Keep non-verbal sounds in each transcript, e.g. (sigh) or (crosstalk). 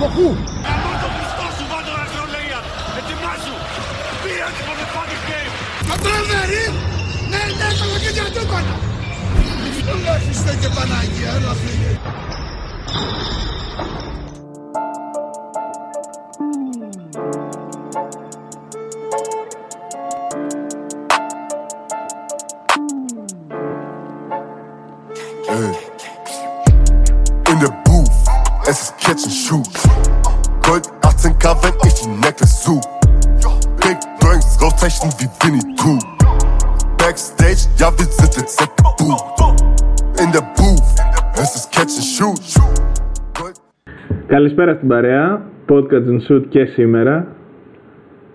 Κοκού. Καμώ το Χριστό σου βάτω ραχαιολογία. Ετοιμάσου. Πήρα τη motherfucking game. Πατράδερη. Ναι, ναι, κολοκύτια του έκανα. Έλα Χριστέ και Παναγία, έλα φίλε. Καλησπέρα στην παρέα. Podcast and Shoot και σήμερα.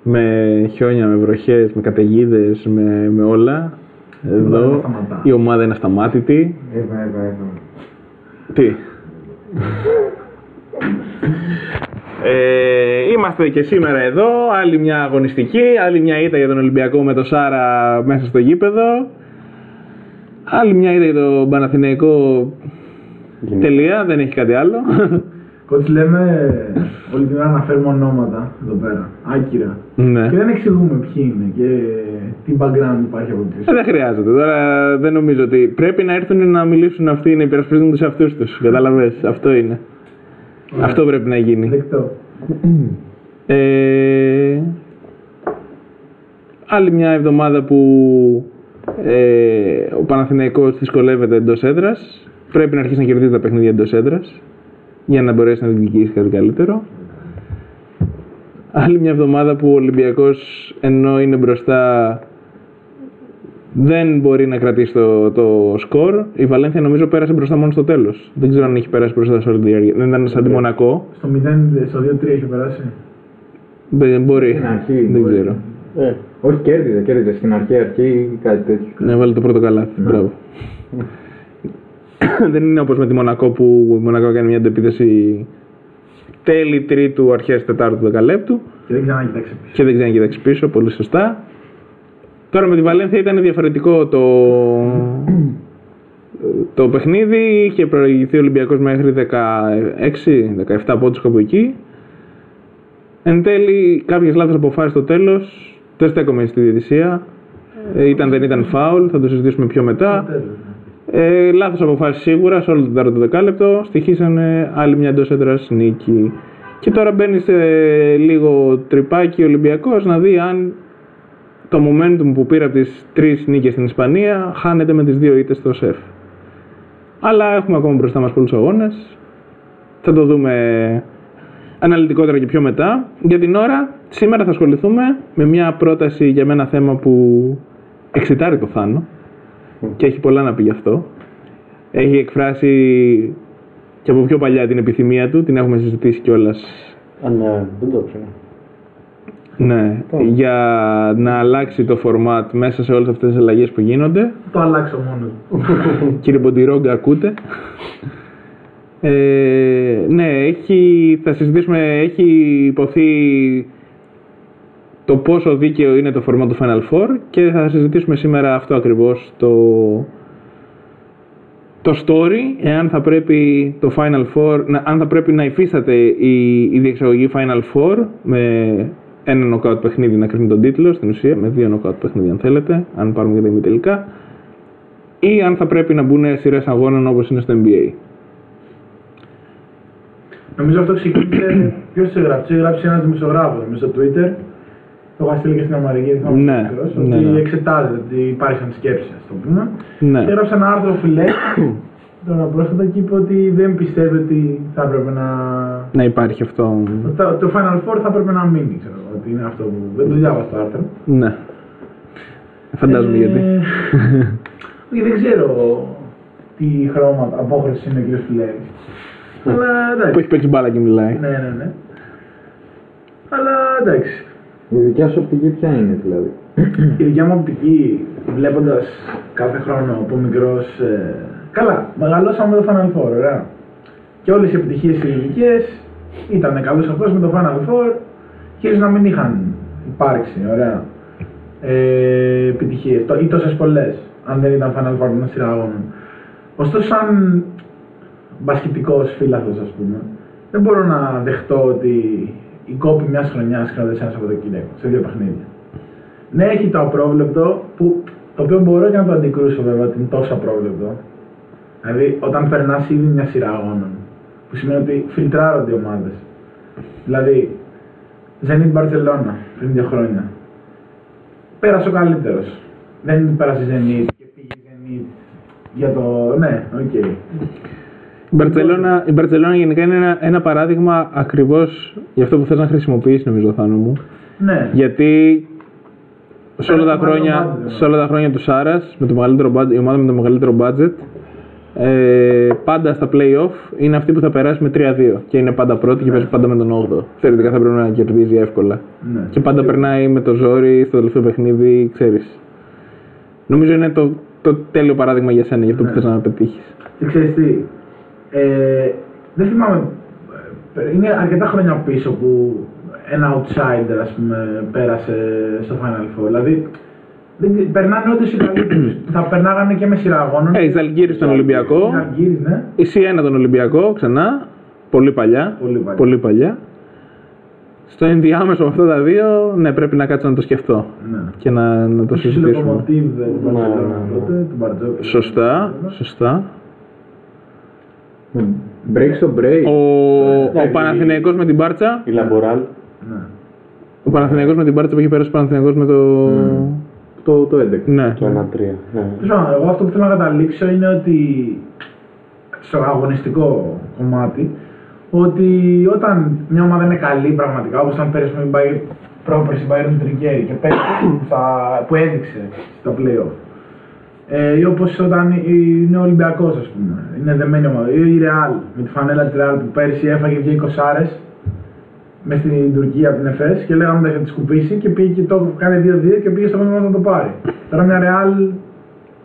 Με χιόνια, με βροχές, με καταιγίδες, με, με όλα. δεν Εδώ σταματά. η ομάδα είναι ασταμάτητη. Έβα, έβα, έβα. Τι; (laughs) Ε, είμαστε και σήμερα εδώ, άλλη μια αγωνιστική, άλλη μια ήττα για τον Ολυμπιακό με το Σάρα μέσα στο γήπεδο. Άλλη μια ήττα για τον Παναθηναϊκό. Τελεία, δεν έχει κάτι άλλο. Κότς λέμε όλη την ώρα να φέρουμε ονόματα εδώ πέρα. Άκυρα. ναι. Και δεν εξηγούμε ποιοι είναι και τι background υπάρχει από πίσω. Ε, δεν χρειάζεται. Τώρα δεν νομίζω ότι πρέπει να έρθουν να μιλήσουν αυτοί, να υπερασπίζουν τους εαυτούς τους. Καταλαβες. Αυτό είναι. Αυτό πρέπει να γίνει. Δεκτό. Ε, άλλη μια εβδομάδα που ε, ο Παναθηναϊκός δυσκολεύεται εντός έδρας. Πρέπει να αρχίσει να κερδίζει τα παιχνίδια εντός έδρας για να μπορέσει να διεκδικήσει κάτι καλύτερο. Άλλη μια εβδομάδα που ο Ολυμπιακός ενώ είναι μπροστά δεν μπορεί να κρατήσει το, το σκορ. Η Βαλένθια νομίζω πέρασε μπροστά μόνο στο τέλος. Δεν ξέρω αν έχει περάσει μπροστά σε όλη τη διάρκεια. Δεν ήταν σαν τη Μονακό. Στο 0, στο 2-3 έχει περάσει. Δεν μπορεί. Στην αρχή. Δεν μπορεί. ξέρω. Ε, όχι, κέρδιζε, κέρδιζε στην αρχή, αρχή κάτι τέτοιο. Ναι, βάλε το πρώτο καλάθι. Μπράβο. (coughs) δεν είναι όπως με τη Μονακό που η Μονακό έκανε μια αντεπίθεση τέλη τρίτου, αρχές τετάρτου δεκαλέπτου Και δεν ξανά κοιτάξει πίσω. και δεν ξέρει να κοιτάξει πίσω, πολύ σωστά. Τώρα με τη Βαλένθια ήταν διαφορετικό το, (coughs) το παιχνίδι. Είχε προηγηθεί ο Ολυμπιακός μέχρι 16-17 πόντους κάπου εκεί. Εν τέλει κάποιες λάθος αποφάσεις στο τέλος. Δεν στέκομαι στη διαιτησία. Ε, ήταν δεν ήταν φάουλ, θα το συζητήσουμε πιο μετά. Τέλος. Ε, Λάθος αποφάσεις σίγουρα σε όλο το τέταρτο δεκάλεπτο. Στοιχήσανε άλλη μια εντός έδρας νίκη. Και τώρα μπαίνει σε λίγο τρυπάκι ο Ολυμπιακός να δει αν το momentum που πήρε από τις τρεις νίκες στην Ισπανία χάνεται με τις δύο ήττες στο σεφ. Αλλά έχουμε ακόμα μπροστά μας πολλούς αγώνες. Θα το δούμε αναλυτικότερα και πιο μετά. Για την ώρα, σήμερα θα ασχοληθούμε με μια πρόταση για μένα θέμα που εξητάρει το Θάνο και έχει πολλά να πει γι' αυτό. Έχει εκφράσει και από πιο παλιά την επιθυμία του, την έχουμε συζητήσει κιόλας. Α, ναι, δεν το ξέρω. Ναι, για να αλλάξει το format μέσα σε όλες αυτές τις αλλαγές που γίνονται. Το αλλάξω μόνο. (laughs) Κύριε Μποντιρόγκα, ακούτε. Ε, ναι, έχει, θα συζητήσουμε, έχει υποθεί το πόσο δίκαιο είναι το format του Final Four και θα συζητήσουμε σήμερα αυτό ακριβώς το, το story, εάν θα πρέπει το Final Four, να, αν θα πρέπει να υφίσταται η, η διεξαγωγή Final Four με ένα knockout παιχνίδι να κρίνει τον τίτλο στην ουσία, με δύο knockout παιχνίδια αν θέλετε, αν πάρουμε και τα ημιτελικά, ή αν θα πρέπει να μπουν σειρές αγώνων όπως είναι στο NBA. Νομίζω αυτό ξεκίνησε. Ποιος το έγραψε, το έγραψε ένας δημοσιογράφος μέσα στο Twitter. Το είχα στείλει και στην Αμερική, δεν θυμάμαι Ναι, ποιος, ναι, ότι ναι. εξετάζεται, ότι υπάρχουν σκέψει, ας το πούμε. Ναι. Και έγραψε ένα άρθρο φιλέ (coughs) τώρα πρόσφατα και είπε ότι δεν πιστεύει ότι θα έπρεπε να. Να υπάρχει αυτό. Το, το Final Four θα έπρεπε να μείνει, ξέρω εγώ, ότι είναι αυτό που. Δεν το διάβασα το άρθρο. Ναι. Φαντάζομαι Ε, γιατί. (laughs) όχι, δεν ξέρω τι χρώμα απόχρωση είναι ο κ. Φιλέρη. Αλλά Που εντάξει. έχει παίξει μπάλα και μιλάει. Ναι, ναι, ναι. Αλλά εντάξει. Η δικιά σου οπτική ποια είναι δηλαδή; Η δικιά μου οπτική, βλέποντας κάθε χρόνο από μικρός. Ε, καλά, μεγαλώσαμε με το Final Four, ωραία. Και όλες οι επιτυχίες ηλικίες ήταν καλό αυτό με το Final Four και ίσως να μην είχαν υπάρξει, ωραία. Ε, επιτυχίες ή τόσες πολλές, αν δεν ήταν Final Four με σειρά αγώνων. Ωστόσο, σαν μπασκετικός φίλαθο, ας πούμε, δεν μπορώ να δεχτώ ότι η κόπη μιας χρονιάς χρειάζεται σε ένα Σαββατοκύριακο, σε δύο παιχνίδια. Ναι, έχει το απρόβλεπτο, που, το οποίο μπορώ και να το αντικρούσω βέβαια ότι είναι τόσο απρόβλεπτο. Δηλαδή, όταν περνάς ήδη μια σειρά αγώνων, που σημαίνει ότι φιλτράρονται οι ομάδες. Δηλαδή, Zenit Barcelona πριν δύο χρόνια. Πέρασε ο καλύτερος. Δεν πέρασε η Zenit και πήγε η Zenit για το. Ναι, οκ. Η Μπαρτσελώνα, η Μπαρτσελώνα γενικά είναι ένα, ένα παράδειγμα ακριβώς για αυτό που θες να χρησιμοποιήσεις νομίζω Θάνο μου. Ναι. Γιατί σε όλα, τα Πέρασε το χρόνια, budget, σε όλα τα χρόνια του Σάρας, με το μεγαλύτερο budget, η ομάδα με το μεγαλύτερο budget, ε, πάντα στα play-off είναι αυτή που θα περάσει με 3-2 και είναι πάντα πρώτη και παίζει πάντα με τον 8ο. Θεωρητικά θα πρέπει να κερδίζει εύκολα. ναι. Και πάντα περνάει με το ζόρι στο τελευταίο παιχνίδι, ξέρεις. Νομίζω είναι το, το τέλειο παράδειγμα για σένα, για αυτό που θες να πετύχεις. Και ξέρεις τι, ε, δεν θυμάμαι, ε, είναι αρκετά χρόνια πίσω που ένα outsider ας πούμε πέρασε στο Final Four. Δηλαδή, δεν, περνάνε όντως οι καλύτεροι. (clears throat) θα περνάγανε και με σειρά αγώνων. Ε, η Ζαλγκύρη στον Η Ολυμπιακό, Ζαλγκύρης, ναι. η Σιένα τον Ολυμπιακό ξανά, πολύ παλιά. Πολύ παλιά. Πολύ παλιά. Στο ενδιάμεσο με αυτά τα δύο, ναι, πρέπει να κάτσω να το σκεφτώ ναι. και να, να το Στη συζητήσουμε. Λοκομοτίβ του Ναι, Μπαρσελόνα ναι, ναι. τότε, του Μπαρτζόκη. Σωστά, σωστά. Break στο break. Ο, Ναι, ο Παναθηναϊκός με την Μπάρτσα, Η Λαμποράλ. Ναι. ο Παναθηναϊκός με την Μπάρτσα που έχει περάσει ο Παναθηναϊκός με το... Το, το 11. Ναι. Το 1-3. Ναι. Τέλος πάντων, Εγώ αυτό που θέλω να καταλήξω είναι ότι στο αγωνιστικό κομμάτι ότι όταν μια ομάδα είναι καλή πραγματικά, όπως ήταν πέρυσι με την Bayern, πρόπερση Bayern του Τρικέρι και πέρυσι που, θα- που έδειξε στα play-off. Ε, ή όπως όταν είναι ο Ολυμπιακός ας πούμε, είναι δεμένη ομάδα. Ή η Real με τη φανέλα της Real που πέρυσι έφαγε και 20 άρες μες στην Τουρκία από την ΕΦΕΣ και λέγαμε ότι θα τη σκουπίσει και πήγε και το κάνει 2-2 και πήγε στο μέλλον να το πάρει. Τώρα μια Real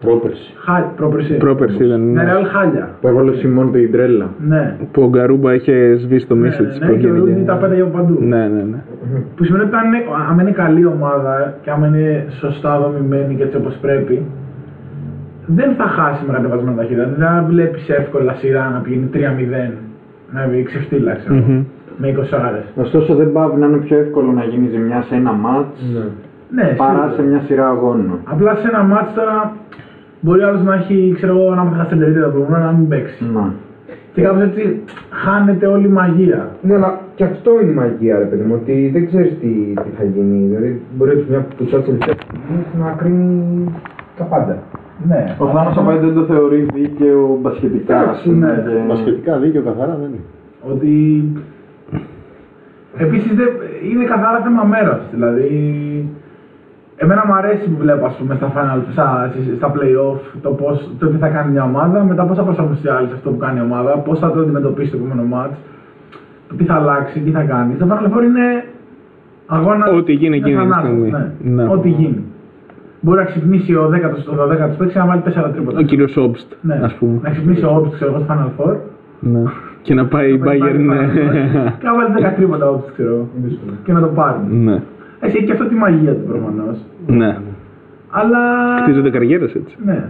Πρόπερση. χάλια, πρόπερση. Πρόπερση ήταν. Μια ναι. Real χάλια. Που έβαλε ο Σιμών την τρέλα. Ναι. Που ο Γκαρούμπα είχε σβήσει το Ναι, μίσο της ναι, και ο Ρούντι προκίνηκε. τα πέταγε από παντού. Ναι, ναι, ναι. Που σημαίνει ότι αν είναι, άμα είναι καλή ομάδα και άμα είναι σωστά δομημένη και έτσι όπως πρέπει, δεν θα χάσει με κατεβασμένα ταχύτητα. Δεν θα βλέπεις εύκολα σειρά να πηγαίνει 3-0, να βγει ξεφτύλα, ξέρω, Μμμ. με 20 άρες. Ωστόσο δεν πάβει να είναι πιο εύκολο να γίνει ζημιά σε ένα μάτς Ναι, παρά σίγουρα. σε μια σειρά αγώνων. Απλά σε ένα μάτς τώρα μπορεί άλλος να έχει, ξέρω εγώ, να μην χάσει τελετή το προηγούμενο, να μην παίξει. Να. Και κάπως έτσι χάνεται όλη η μαγεία. Ναι, αλλά και αυτό είναι η μαγεία, ρε παιδί μου, ότι δεν ξέρεις τι, τι θα γίνει. Δηλαδή, μπορεί από μια πουτσά τη να κρίνει τα πάντα. Ναι. Ο Θάνος απαραίτητα δεν το θεωρεί δίκαιο μπασχετικά. Εντάξει, ας πούμε, ναι. και- Μπασκετικά δίκαιο καθαρά δεν είναι. Ότι. Επίσης είναι καθαρά θέμα μέρας. Δηλαδή. Εμένα μου αρέσει που βλέπω ας πούμε, στα, final, στα, στα play-off το, πώς, το τι θα κάνει μια ομάδα, μετά πώς θα προσαρμοστεί άλλη σε αυτό που κάνει η ομάδα, πώς θα το αντιμετωπίσει το επόμενο match, το τι θα αλλάξει, τι θα κάνει. Στο Final Four είναι αγώνα. Ό,τι γίνει εκείνη τη στιγμή. Ναι. Ναι. Ό,τι γίνει. Μπορεί να ξυπνήσει ο 10ο, ο 12ο παίξει και να βάλει 4 τρίποτα. Ο κύριος Όμπστ, Ναι. ας πούμε. Να ξυπνήσει ο Όπτ, ξέρω εγώ, στο Final Four. Ναι. Και να πάει η Bayern, ναι. Και να βάλει 10 τρίποτα Όπτ, ξέρω εγώ. Και να το πάρει. ναι. Έχει και αυτό τη μαγεία του προφανώς. Ναι. Αλλά. Χτίζονται καριέρες έτσι. Ναι.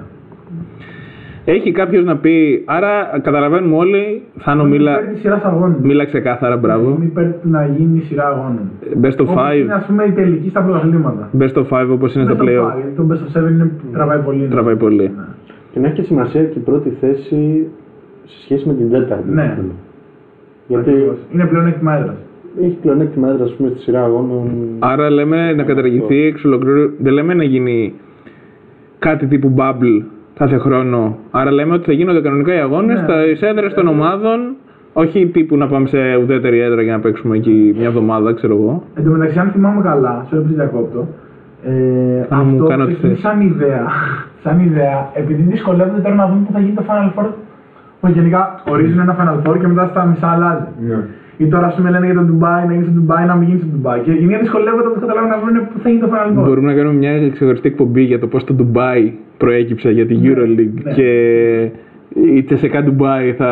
Έχει κάποιος να πει, άρα καταλαβαίνουμε όλοι, Θάνο μίλα, Υπέρ τη σειράς αγώνων. μίλα ξεκάθαρα, μπράβο. Είμαι υπέρ του να γίνει σειρά αγώνων. Best of Όπως είναι 5, ας πούμε η τελική στα πρωταθλήματα. best of 5 όπως είναι στα Best of play-off. five, γιατί Το best of 7 είναι, τραβάει πολύ. Τραβάει πολύ. Και να έχει και σημασία και η πρώτη θέση σε σχέση με την τέταρτη. Ναι. Γιατί Ακριβώς. Είναι πλέον έκτημα έδρας. έχει πλεονέκτημα έδρας ας πούμε, στη σειρά αγώνων. Άρα λέμε να καταργηθεί εξ ολοκλήρου. Δεν λέμε να γίνει κάτι τύπου bubble κάθε χρόνο. Άρα λέμε ότι θα γίνονται κανονικά οι αγώνες Ναι. στα έδρε των ομάδων. Όχι τύπου να πάμε σε ουδέτερη έδρα για να παίξουμε εκεί μια εβδομάδα, ξέρω εγώ. Εν τω μεταξύ, αν θυμάμαι καλά, σε όποιον διακόπτω, ε, Θα μου αυτό κάνω ό,τι ξεκινήσει θες. σαν ιδέα, σαν ιδέα, επειδή δυσκολεύονται τώρα να δουν πού θα γίνει το Final Four, που γενικά ορίζουν ένα Final Four και μετά στα μισά αλλάζει. Ναι. Ή τώρα, ας πούμε, λένε για το Dubai, να γίνει στο Dubai, να μην γίνει στο Dubai. Και γενικά δυσκολεύονται να καταλάβουν να βρουν πού θα γίνει το Final Four. Μπορούμε να κάνουμε μια ξεχωριστή εκπομπή για το πώς το Dubai προέκυψε για τη Euroleague ναι. και η Τσεσεκά Dubai θα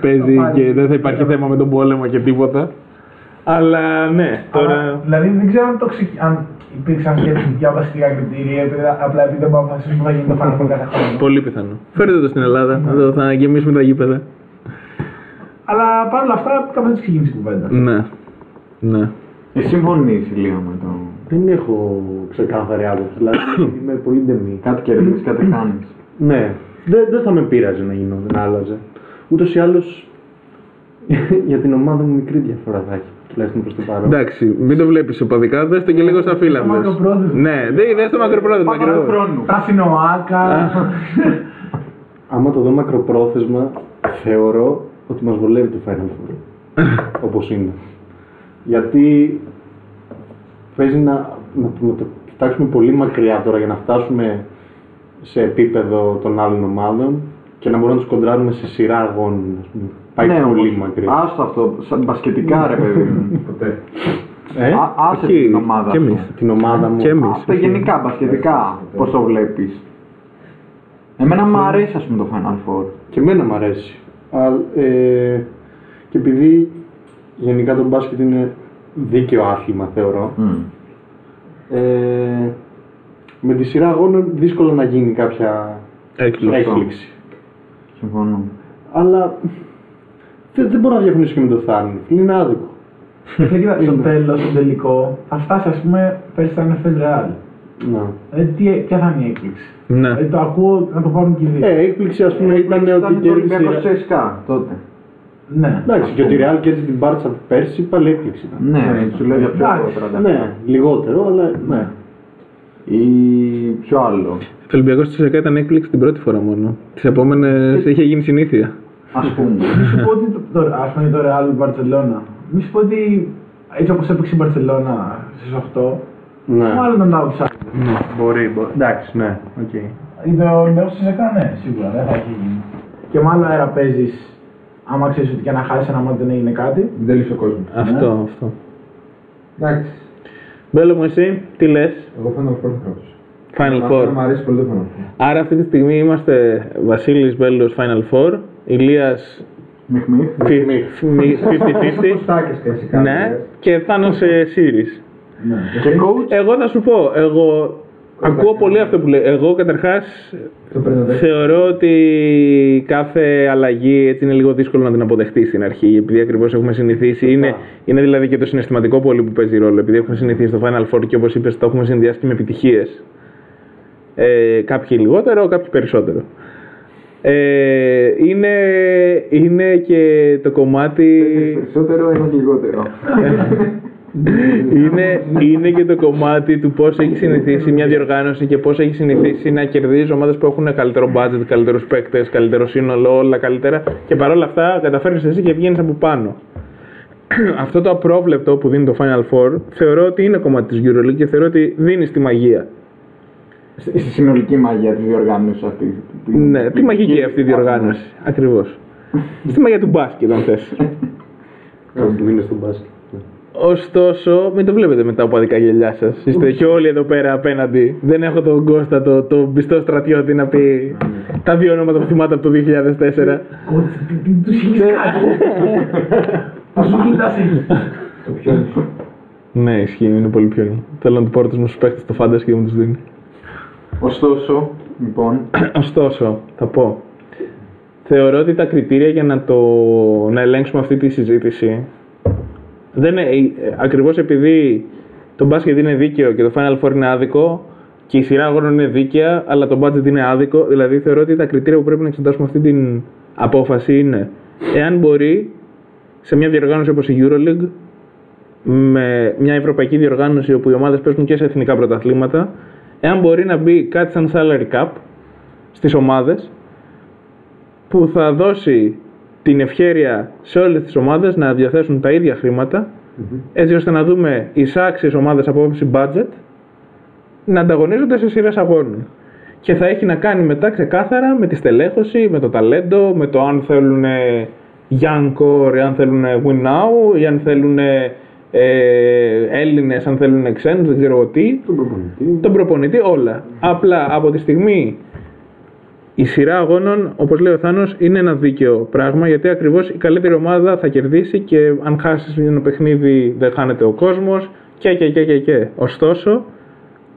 παίζει πάρει. και δεν θα υπάρχει Ναι. θέμα με τον πόλεμο και τίποτα. Αλλά ναι, Αλλά, τώρα. δηλαδή δεν ξέρω αν, το ξεκι... αν υπήρξαν σκέψεις για βασιλικά κριτήρια, επειδή, απλά επειδή δεν μπορούμε να αποφασίσουμε που θα γίνει το Final Four κάθε χρόνο. Πολύ πιθανό. Φέρτε το στην Ελλάδα, να το θα γεμίσουμε τα γήπεδα. Αλλά παρόλα αυτά κάπως έτσι ξεκίνησε η κουβέντα. Ναι. Ναι. Εσύ συμφωνείς Ηλία με το... Δεν έχω ξεκάθαρη άποψη. Δηλαδή (coughs) είμαι πολύ ντεμή. Κάτι κερδίζεις, κάτι χάνεις. Ναι, δεν, δεν θα με πείραζε να γίνω, να άλλαζε. Ούτως ή άλλως (laughs) για την ομάδα μου μικρή διαφορά θα έχει. Τουλάχιστον προς το παρόν. Εντάξει, μην το βλέπεις οπαδικά, δες το και λίγο στα φύλλα Στο μακροπρόθεσμο. Ναι, δεν δες το μακροπρόθεσμο Πάμε ακριβώς. χρόνου. Πράσινο άκα. (laughs) Άμα το δω μακροπρόθεσμα, θεωρώ ότι μας βολεύει το Final Four. (laughs) Όπως είναι. Γιατί παίζει να, να, το- να το κοιτάξουμε πολύ μακριά τώρα για να φτάσουμε σε επίπεδο των άλλων ομάδων και να μπορούμε να τους κοντράρουμε σε σειρά αγώνων. ας πούμε. Πάει ναι, πολύ όμως, μακριά. Άστο αυτό, σαν μπασκετικά ρε παιδί μου. (laughs) Ποτέ. Ε, Α- Άσε όχι, την ομάδα και σου. εμείς. την ομάδα μου. Και εμείς. Αυτό γενικά, μπασκετικά, πώς το βλέπεις. Εμένα μου αρέσει ας πούμε το Final Four. Και εμένα μου αρέσει. Αλλά, ε, και επειδή γενικά το μπάσκετ είναι δίκαιο άθλημα, θεωρώ, ε, με τη σειρά αγώνων δύσκολο να γίνει κάποια Έκπληξη. έκπληξη. Συμφωνώ. Αλλά δεν, δεν μπορώ να διαφωνήσω και με το Θάνη. Είναι άδικο. Και κοίτα, στο τέλος, στο τελικό, θα φτάσει, ας πούμε, πέρσι ήταν NFL Real. Να. Δηλαδή, τι, ποια θα είναι η έκπληξη; Ναι. Δηλαδή, το ακούω να το πάρουν και οι δύο. Ε, έκπληξη ας πούμε ήταν ότι το κέρδισε... Ολυμπιακός CSKA τότε. Ναι. Εντάξει, και ότι η Real κέρδισε την Μπάρτσα πέρσι, πάλι έκπληξη ήταν. Ναι, σου λέω για πιο Εντάξει, αργότερα. Ναι, λιγότερο, αλλά ναι. Ή ποιο άλλο. Το Ολυμπιακός ΤΣΣΚΑ ήταν έκπληξη την πρώτη φορά μόνο. Τις επόμενες είχε γίνει συνήθεια. Ας πούμε. Μη σου πω ότι το, το, ας πούμε το Real με Barcelona. Μη σου πω ότι έτσι όπως έπαιξε η Barcelona στις 8, ναι. μάλλον ήταν outsider. Ναι, μπορεί, μπορεί. Εντάξει, ναι, οκ. Το Ολυμπιακό στις 10, ναι, σίγουρα δεν θα έχει γίνει. Και μάλλον αέρα παίζεις, άμα ξέρεις ότι και να χάσεις ένα μάτι δεν έγινε κάτι. Δεν τέλειωσε ο κόσμος. Αυτό, αυτό. Εντάξει. Μπέλο μου, εσύ, τι λες; Εγώ Final Four θα γράψω. Final Εμένα Μου Four. αρέσει πολύ το Final Four. Άρα αυτή τη στιγμή είμαστε Βασίλης Μπέλος Final Four, Ηλίας Μιχ μιχ. φι- μι- 50-50, Προστάκες κλασικά. ναι, και Θάνος σε series. Και coach. Εγώ θα σου πω, εγώ ακούω πολύ αυτό που λέει. Εγώ καταρχάς Το παίρνω θεωρώ ότι κάθε αλλαγή έτσι είναι λίγο δύσκολο να την αποδεχτεί στην αρχή, επειδή ακριβώς έχουμε συνηθίσει. Είναι, είναι δηλαδή και το συναισθηματικό πολύ που παίζει ρόλο, επειδή έχουμε συνηθίσει στο Final Four και όπως είπες το έχουμε συνδυάσει και με επιτυχίες. Ε, κάποιοι λιγότερο, κάποιοι περισσότερο. Ε, είναι, είναι και το κομμάτι Περισσότερο ένα λιγότερο. (laughs) είναι, είναι και το κομμάτι του πώς έχει συνηθίσει μια διοργάνωση και πώς έχει συνηθίσει να κερδίζει ομάδες που έχουν καλύτερο budget, καλύτερους παίκτες, καλύτερο σύνολο, όλα καλύτερα. Και παρόλα αυτά καταφέρνεις εσύ και βγαίνεις από πάνω. Αυτό το απρόβλεπτο που δίνει το Final Four θεωρώ ότι είναι κομμάτι της EuroLeague και θεωρώ ότι δίνει τη μαγεία. Στη στη συνολική μαγεία της διοργάνωσης αυτή. Ναι, τη μαγική αυτή η διοργάνωση. Ακριβώς. (laughs) Στη μαγεία του μπάσκετ, αν θες. που είναι στο μπάσκετ. Ωστόσο, μην το βλέπετε με τα οπαδικά γελιά σας. Είστε και όλοι εδώ πέρα απέναντι. Δεν έχω τον Κώστα, το, το πιστό στρατιώτη να πει τα δύο ονόματα που θυμάται από το 2004. Κότσε, τι, τι τους έχεις κάνει. Ας σου κοιτάς έτσι. ναι, ισχύει, είναι πολύ πιο. Θέλω να του πάρω τους μου παίχτες στο φάντας και δεν μου τους δίνει. Ωστόσο, λοιπόν, (clears throat) Ωστόσο, θα πω. Θεωρώ ότι τα κριτήρια για να, το, να ελέγξουμε αυτή τη συζήτηση δεν είναι, ε, ακριβώς επειδή το μπάσκετ είναι δίκαιο και το Final Four είναι άδικο και η σειρά αγώνων είναι δίκαια, αλλά το budget είναι άδικο, δηλαδή θεωρώ ότι τα κριτήρια που πρέπει να εξετάσουμε αυτή την απόφαση είναι εάν μπορεί σε μια διοργάνωση όπως η EuroLeague με μια ευρωπαϊκή διοργάνωση όπου οι ομάδες παίζουν και σε εθνικά πρωταθλήματα εάν μπορεί να μπει κάτι σαν salary cap στις ομάδες που θα δώσει την ευχέρεια σε όλες τις ομάδες να διαθέσουν τα ίδια χρήματα έτσι ώστε να δούμε εισάξιες ομάδες από άποψη budget να ανταγωνίζονται σε σειρές αγώνων. Και θα έχει να κάνει μετά ξεκάθαρα με τη στελέχωση, με το ταλέντο, με το αν θέλουν young core, αν θέλουν win now, ή αν θέλουν ε, Έλληνες, αν θέλουν ξένους, δεν ξέρω εγώ τι. Τον προπονητή. Τον προπονητή, όλα. Απλά από τη στιγμή η σειρά αγώνων, όπως λέει ο Θάνος, είναι ένα δίκαιο πράγμα γιατί ακριβώς η καλύτερη ομάδα θα κερδίσει και αν χάσεις ένα παιχνίδι δεν χάνεται ο κόσμος και και και και και. Ωστόσο,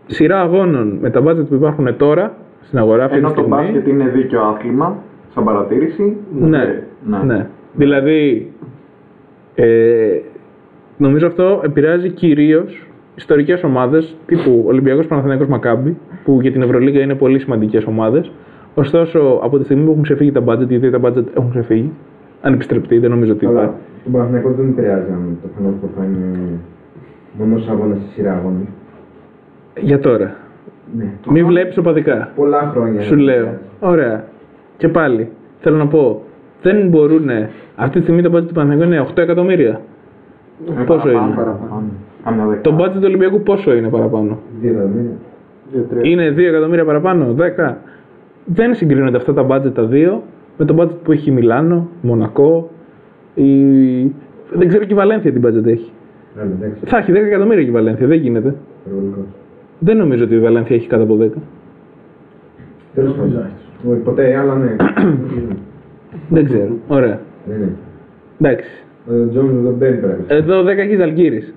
σειρά αγώνων με τα budget που υπάρχουν τώρα στην αγορά αυτή ενώ τη το στιγμή. μπάσκετ είναι δίκαιο άθλημα, σαν παρατήρηση. Ναι, ναι. ναι. Δηλαδή, ε, νομίζω αυτό επηρεάζει κυρίως ιστορικές ομάδες τύπου Ολυμπιακός Παναθηναϊκός Μακάμπι, που για την Ευρωλίγα είναι πολύ σημαντικές ομάδες. Ωστόσο, από τη στιγμή που έχουν ξεφύγει τα budget, γιατί τα budget έχουν ξεφύγει, ανεπιστρεπτεί, δεν νομίζω ότι Αλλά υπάρχει. τον Παναθηναϊκό δεν επηρεάζει αν το Final Four θα είναι μονός αγώνας στη σειρά αγώνων. Για τώρα. Ναι. Μην βλέπεις οπαδικά. Πολλά χρόνια. Σου λέω. Ωραία. Και πάλι, θέλω να πω, δεν μπορούν. Αυτή τη στιγμή το budget του Παναθηναϊκού είναι 8 εκατομμύρια. Πόσο είναι; Παραπάνω. Κάμια δέκα. Το budget του Ολυμπιακού πόσο είναι παραπάνω; Δύο εκατομμύρια. Είναι 2 εκατομμύρια παραπάνω, 10. Δεν συγκρίνονται αυτά τα budget τα δύο με το budget που έχει η Μιλάνο, Μονακό. Η... Δεν ξέρω και η Βαλένθια τι budget έχει. Ναι, εντάξει. Θα έχει 10 εκατομμύρια και η Βαλένθια, δεν γίνεται. Υπερβολικός. Δεν νομίζω ότι η Βαλένθια έχει κάτω από 10. Τέλος Νομίζω πάντων. Όχι, Ποτέ, αλλά ναι. (coughs) Δεν ξέρω. Ωραία. Ναι, ναι. Εντάξει. Ο Τζόνς δεν παίρνει πέρα. Εδώ 10 έχει Ζαλγκύρης.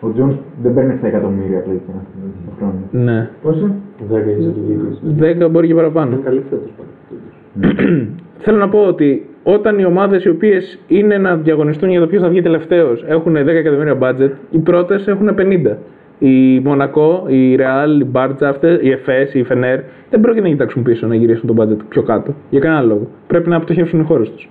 Ο Τζόνς δεν παίρνει 7 εκατομμύρια πλέον το χρόνο. Ναι. Πόσο; 10 είσαι 10 μπορεί και παραπάνω. Καλή φέτος πάντως. (clears throat) Θέλω να πω ότι όταν οι ομάδες οι οποίες είναι να διαγωνιστούν για το ποιος θα βγει τελευταίος έχουν 10 εκατομμύρια budget, οι πρώτες έχουν 50. Η Μονακό, η Real, η Μπάρτσα, αυτές, η Εφές, η Φενέρ δεν πρόκειται να κοιτάξουν πίσω να γυρίσουν το budget πιο κάτω. Για κανένα λόγο. Πρέπει να πτωχεύσουν οι χώρες τους.